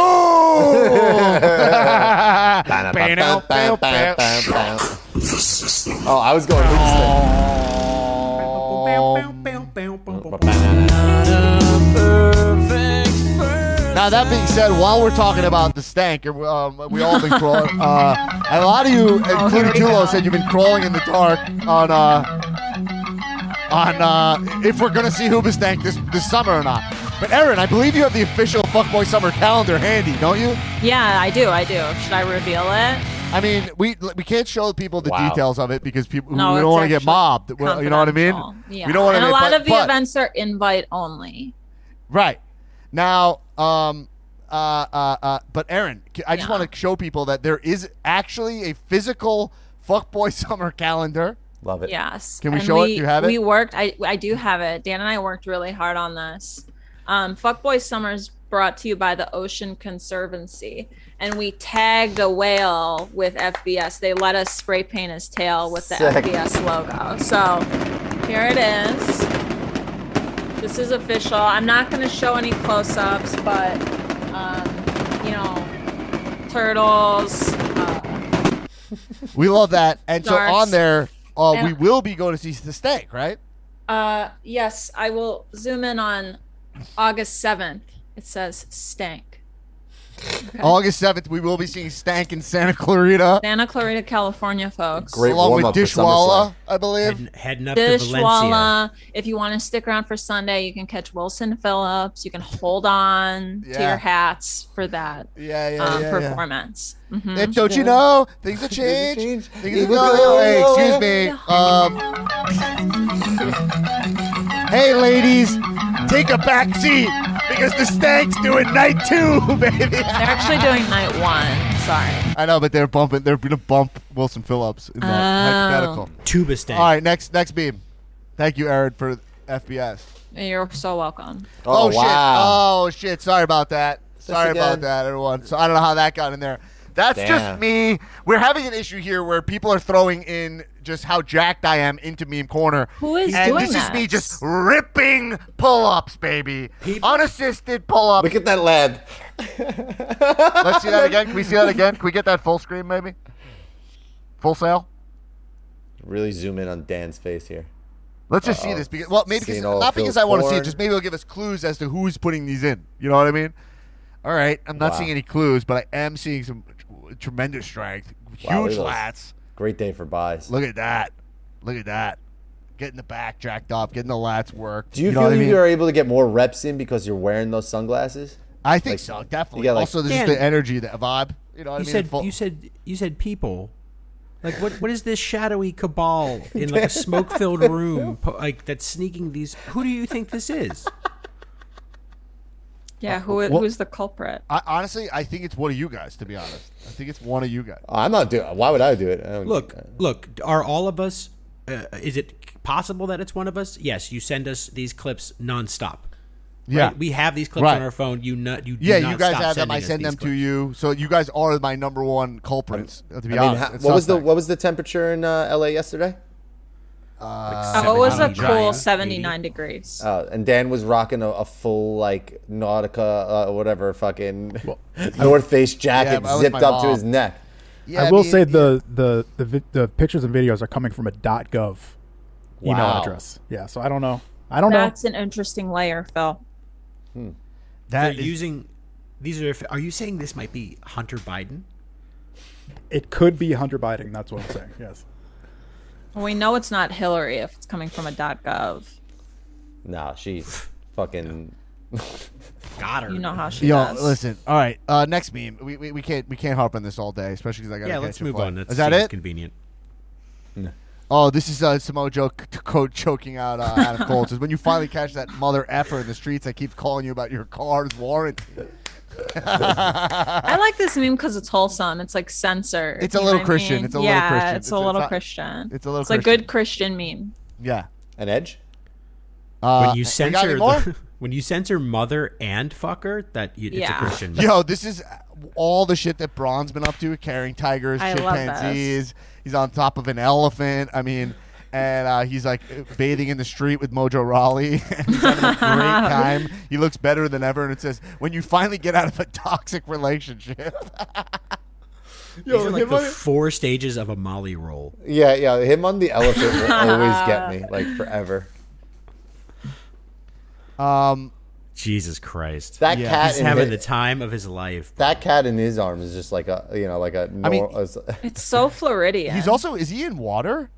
Oh, I was going Hoobastank.
Now that being said, while we're talking about the stank, um, we all been crawling. [laughs] Uh, a lot of you, including
here we
Tulo, said you've been crawling in the dark on uh, on uh, if we're gonna see Hoobastank this this summer or not. But Aaron, I believe you have the official Fuckboy Summer calendar handy, don't you?
Yeah, I do. I do. Should I reveal it?
I mean, we we can't show people the
Wow.
details of it because people
No,
we don't want to get mobbed. You know what I mean?
Yeah.
We don't want to.
and
to.
a lot
but,
of the
but-
events are invite only.
Right. Now, um, uh, uh, uh, but Aaron, c- I just
Yeah.
want to show people that there is actually a physical fuckboy [laughs] summer calendar.
Love it.
Yes.
Can we
And
show it? Do you have it?
We worked. I I do have it. Dan and I worked really hard on this. Um, Fuckboy Summers brought to you by the Ocean Conservancy, and we tagged a whale with FBS. They let us spray paint his tail with the
Sick.
FBS logo. So here it is. This is official. I'm not going to show any close-ups, but um, you know, turtles. Uh,
We love that. And so on there, uh,
And-
we will be going to see the stank, right?
Uh, yes, I will zoom in on August 7th. It says stank. [laughs]
August 7th, we will be seeing Stank in Santa Clarita,
Santa Clarita, California, folks.
Great
along with
warm-up for
Dishwalla, I believe.
Heading, heading up to Valencia.
Dishwalla. If you want to stick around for Sunday, you can catch Wilson Phillips. You can hold on to
Yeah.
your hats for that
Yeah, yeah,
um,
yeah, yeah.
performance. Mhm.
And don't you know things have changed?
change.
Things have
will
gone-
go
hey, excuse me. Um, [laughs] hey, ladies, take a back seat because the stank's doing night two, [laughs] baby.
They're actually doing night one. Sorry.
I know, but they're bumping. They're gonna bump Wilson Phillips in that
Oh.
hypothetical.
Tuba stank.
All right, next next beam. Thank you, Aaron, for FBS.
You're so welcome.
Oh, oh,
shit!
wow.
Oh shit! Sorry about that. Sorry about that, everyone. So I don't know how that got in there. That's just me. We're having an issue here where people are throwing in just how jacked I am into meme corner.
Who is
and
doing
this is me just ripping pull-ups, baby. Unassisted pull-ups.
Look at that lad. [laughs]
Let's see that again. Can we see that again? Can we get that full screen, maybe? Full sail.
Really zoom in on Dan's face here.
Let's just see
Uh-oh.
this because well, maybe because, not because I want to see it, just maybe it'll give us clues as to who's putting these in. You know what I mean? All right, I'm not
Wow.
seeing any clues, but I am seeing some tr- tremendous strength,
Wow,
huge
look
lats.
Great day for buys.
Look at that! Look at that! Getting the back jacked up, getting the lats worked.
Do you,
know
feel
what I
you
mean?
are able to get more reps in because you're wearing those sunglasses?
I think
like,
so, definitely.
you got, like-
also, there's
Dan,
just the energy, the vibe. You know what
you
I mean?
said
Full-
you said you said people. Like what? What is this shadowy cabal in like a [laughs] smoke-filled room, like that's sneaking these? Who do you think this is?
Yeah, who,
What-
who's the culprit?
I, honestly, I think it's one of you guys. To be honest, I think it's one of you guys.
I'm not doing. Why would I do it? I don't-
Look, look. Are all of us? Uh, is it possible that it's one of us? Yes. You send us these clips nonstop.
Yeah,
right? we have these clips
Right.
on our phone. You not you. do
Yeah,
not
you guys
stop
have them. I send
these
them to you. So you guys are my number one culprits. To be
I mean,
honest,
ha- what was the what was the temperature in uh, LA yesterday?
Oh, it was a
79,
cool
80.
79 degrees.
Uh, and Dan was rocking a, a full like Nautica, uh, whatever, fucking [laughs] North Face jacket
that was
zipped
my
up to his neck.
Yeah,
I will
mean,
say the the the, vi- the pictures and videos are coming from a .gov email address. Yeah, so I don't know. I don't know.
That's an interesting layer, Phil.
They're
that is-
using. These are. Are you saying this might be Hunter Biden?
It could be Hunter Biden. That's what I'm saying. Yes.
Well, we know it's not Hillary if it's coming from a .gov.
Nah, she's fucking.
Got her.
You know how she
Yo,
does.
listen. All right, uh, next meme. We, we, we can't we can't harp on this all day, especially because I got.
Yeah, let's move on. That
Is that it?
Convenient.
Oh, this is uh, Samoa joke code choking out uh, Adam [laughs] Cole. It says when you finally catch that mother effer in the streets that keeps calling you about your car's warranty.
I like this meme because it's wholesome. It's like censored.
It's a little
what I
Christian.
mean?
It's a little
yeah,
Christian.
It's
It's-
a
it's
little
not-
Christian.
it's a little
It's a good Christian meme.
Yeah.
An edge?
Uh,
When you censor the, [laughs] when you censor mother and fucker, that you, it's a
Yeah.
Christian.
Yo, this is all the shit that Braun's been up to, carrying tigers,
I
chimpanzees. He's on top of an elephant. I mean, and uh, he's like bathing in the street with Mojo Rawley. [laughs] and he's having a great time. He looks better than ever, and it says, "When you finally get out of a toxic relationship." [laughs]
These are like
him
the
on-
four stages of a Molly roll.
Yeah, yeah. Him on the elephant will [laughs] always get me, like forever.
Um,
Jesus Christ.
That
Yeah.
cat
He's
in
having
his,
the time of his life.
that cat in his arms is just like a you know like a.
I mean-
nor- as-
It's so Floridian.
he's also is he in water?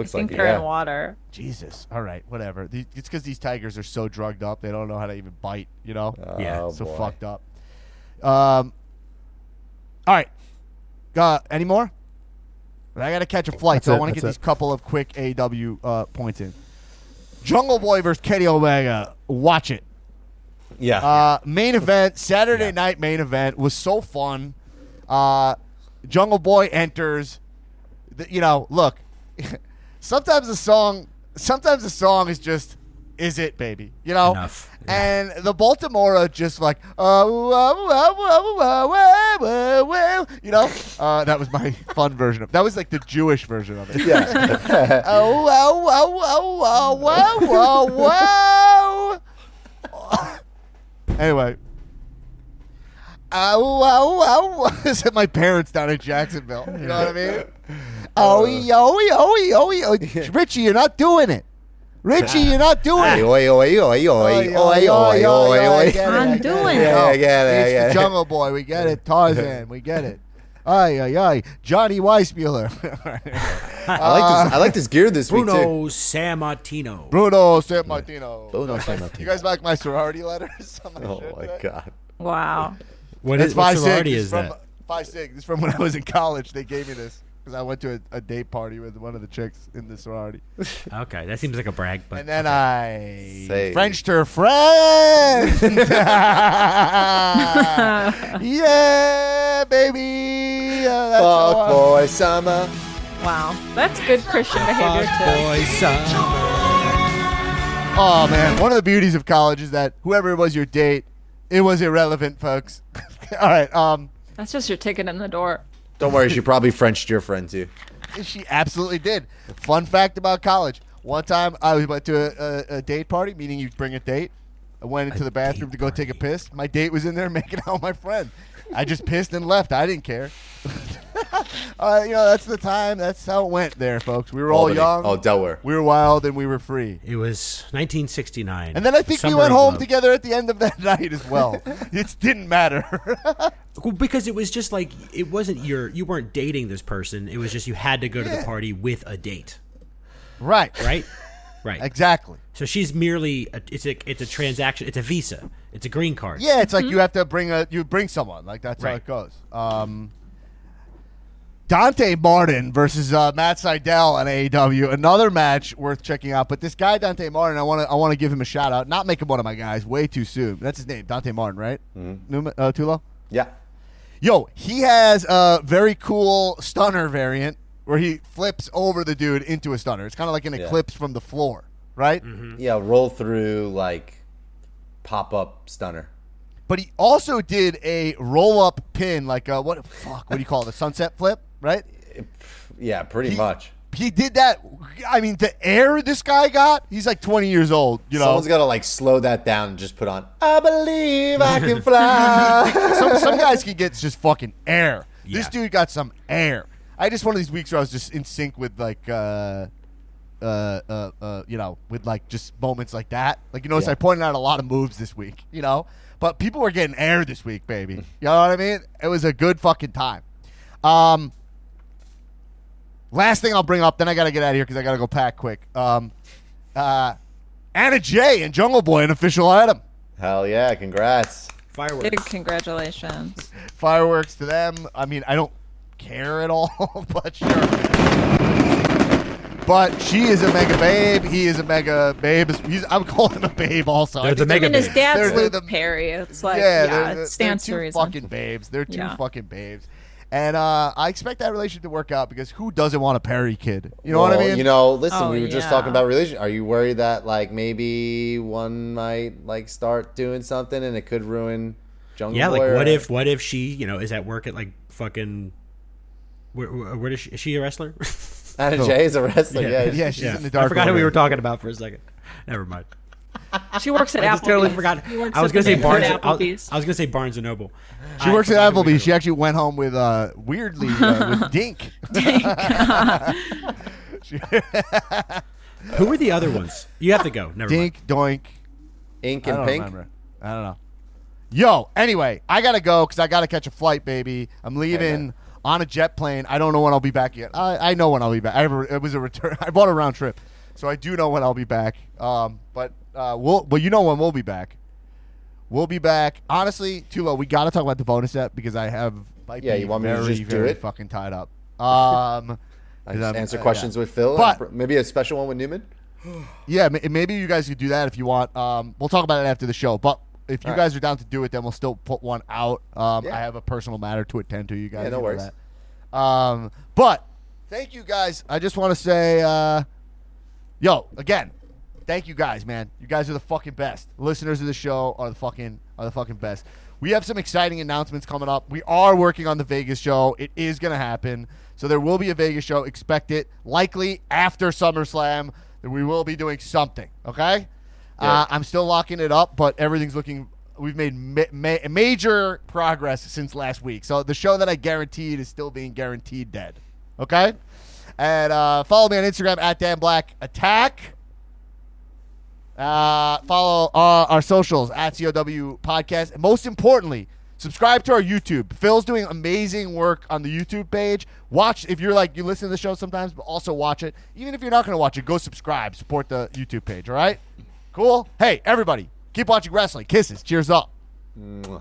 Looks
I think
like
they're
yeah.
in water.
Jesus. All right, whatever. The- It's because these tigers are so drugged up, they don't know how to even bite. You know,
Yeah.
Oh,
so
boy.
fucked up. Um. All right. Got any more? I got to catch a flight,
That's
so I
it,
want to get
that's
these
it.
couple of quick AEW uh, points in. Jungle Boy versus Kenny Omega. Watch it.
Yeah.
Uh, main event, Saturday night main event was so fun. Uh, Jungle Boy enters. The, you know, look, [laughs] sometimes a song, sometimes a song is just is it, baby? You know?
Enough.
And the Baltimore are just like, oh, oh, oh, you know? Uh, that was my fun version of That was like the Jewish version of it.
Yeah.
oh, oh, oh, oh, oh, oh, oh, oh. anyway. Oh, oh, oh. This is my parents down in Jacksonville. You know what I mean? Oh, oh, oh, oh, Richie, you're not doing it. Richie, you're not doing it.
oi, oi, oi, oi, oi, oi, oi,
I
oi.
I'm doing
it.
it.
Yeah, I get it, I
It's the. Jungle Boy. We get it. Tarzan. We get it. Ay, ay, ay. Johnny Weissmuller. [laughs]
I like this. I like this gear this week too.
Bruno Sammartino.
Bruno San Martino.
Bruno Sammartino.
You guys like my sorority letters? on oh, my
Oh
shirt
my
today?
god.
Wow.
What
It's
is what
five six.
sorority
It's
is
from
that?
five six. It's from when I was in college. They gave me this because I went to a, a date party with one of the chicks in the sorority, [laughs]
Okay, that seems like a brag, but
and then I
Say.
Frenched her friend. [laughs] [laughs] yeah, baby. That's how
Fuck
I-
boy summer.
Wow. That's good Christian behavior too.
boy summer.
Oh man, one of the beauties of college is that whoever was your date, it was irrelevant, folks. All right. Um,
That's just your ticket in the door.
Don't worry, she probably Frenched your friend too.
she absolutely did. Fun fact about college: one time I went to a, a, a date party, meaning you bring a date. I went into the bathroom to go take a piss. My date was in there [laughs] making out with my friend. I just pissed and left. I didn't care. [laughs] uh, you know, that's the time. That's how it went there, folks. We were all
Albany.
young.
Oh, Delaware.
we were wild and we were free.
It was 1969.
And then I
the
think we went home
love.
together at the end of that [laughs] night as well. it didn't matter. [laughs]
Well, because it was just like it wasn't your you weren't dating this person. It was just you had to go to
Yeah.
the party with a date,
right.
right? Right.
Exactly.
So she's merely a, it's a it's a transaction. It's a visa. It's a green card.
Yeah, it's like you have to bring a you bring someone. Like that's how it goes. Um, Dante Martin versus uh, Matt Sydal on AEW. Another match worth checking out. But this guy Dante Martin, I want to I want to give him a shout out. Not make him one of my guys. Way too soon. That's his name, Dante Martin, right? Newman, uh, Tulo.
Yeah.
Yo, he has a very cool stunner variant where he flips over the dude into a stunner. It's kind of like an
Yeah.
eclipse from the floor, right? Mm-hmm.
Yeah. Roll through like pop up stunner.
But he also did a roll up pin, like a, what? Fuck, what do you call it? A sunset flip, right?
Yeah, pretty
He-
much.
He did that. I mean, the air this guy got. He's like 20 years old. You know,
Someone's got to like slow that down and just put on. I believe I can fly. [laughs]
some some guys [laughs] can get just fucking air. This dude got some air. I just one of these weeks where I was just in sync with like. uh uh, uh, uh, you know, with like just moments like that. Like, you notice
Yeah.
I pointed out a lot of moves this week, you know, but people were getting air this week, baby. [laughs] You know what I mean? It was a good fucking time. Um, last thing I'll bring up, then I got to get out of here because I got to go pack quick. Um, uh, Anna Jay and Jungle Boy, an official item.
Hell yeah! Congrats.
Fireworks.
Big congratulations.
Fireworks to them. I mean, I don't care at all, [laughs] but sure. But she is a mega babe. He is a mega babe. He's, I'm calling him a babe also.
They're the mega
I mean, his dad's
They're- they're
Luke
the-
Perry. It's like,
yeah,
yeah,
they're,
it
they're two
to reason.
fucking babes. They're two
Yeah.
fucking babes. And uh, I expect that relationship to work out because who doesn't want a Perry kid? You know what I mean?
You know, listen,
Oh,
we were just talking about religion. Are you worried that like maybe one might like start doing something and it could ruin Jungle
Yeah, like
or-
what if what if she you know is at work at like fucking where, where, where does she, is she a wrestler? [laughs]
Anna
Who?
Jay is a wrestler. Yeah,
Yeah, she's in the dark.
I forgot who we were talking about for a second. Never mind.
She works at
I
Applebee's.
totally forgot. I was gonna say Barnes. I was, I was gonna say Barnes and Noble.
She
I
works at
forgot
Applebee's. She actually went home with uh, weirdly uh, [laughs] with Dink. [laughs]
Who were the other ones? You have to go. Never mind.
Dink, Doink. Wink
and
don't
Pink.
remember. I don't know. Yo, anyway, I gotta go because I gotta catch a flight, baby. I'm leaving on a jet plane. I don't know when I'll be back yet. I, I know when I'll be back. I have a, it was a return. [laughs] I bought a round trip, so I do know when I'll be back. Um, but uh, we'll. Well, you know when we'll be back. We'll be back. Honestly, Tulo, we gotta talk about the bonus set because I have. Might
Yeah, you want me to
very,
just do it?
fucking tied up. Um, [laughs]
I just answer
uh,
questions
yeah.
with Phil.
But-
maybe a special one with Newman.
Yeah, maybe you guys could do that if you want. Um, we'll talk about it after the show. But if you
All right.
guys are down to do it, then we'll still put one out. Um,
Yeah.
I have a personal matter to attend to. You guys,
Yeah, no
know
worries.
that. Um, but thank you guys. I just want to say, uh, yo, again, thank you guys, man. You guys are the fucking best. Listeners of the show are the fucking are the fucking best. We have some exciting announcements coming up. We are working on the Vegas show. It is going to happen. So there will be a Vegas show. Expect it likely after SummerSlam. That we will be doing something. Okay. Uh, I'm still locking it up, but everything's looking. We've made ma- ma- major progress since last week. So the show that I guaranteed is still being guaranteed dead. Okay. And uh, follow me on Instagram at Dan Black Attack. Uh, follow uh, our socials at COW Podcast. And most importantly, subscribe to our YouTube. Phil's doing amazing work on the YouTube page. Watch if you're like you listen to the show sometimes, but also watch it. Even if you're not going to watch it, go subscribe. Support the YouTube page. All right. Cool. Hey, everybody, keep watching wrestling. Kisses. Cheers up.
Mwah.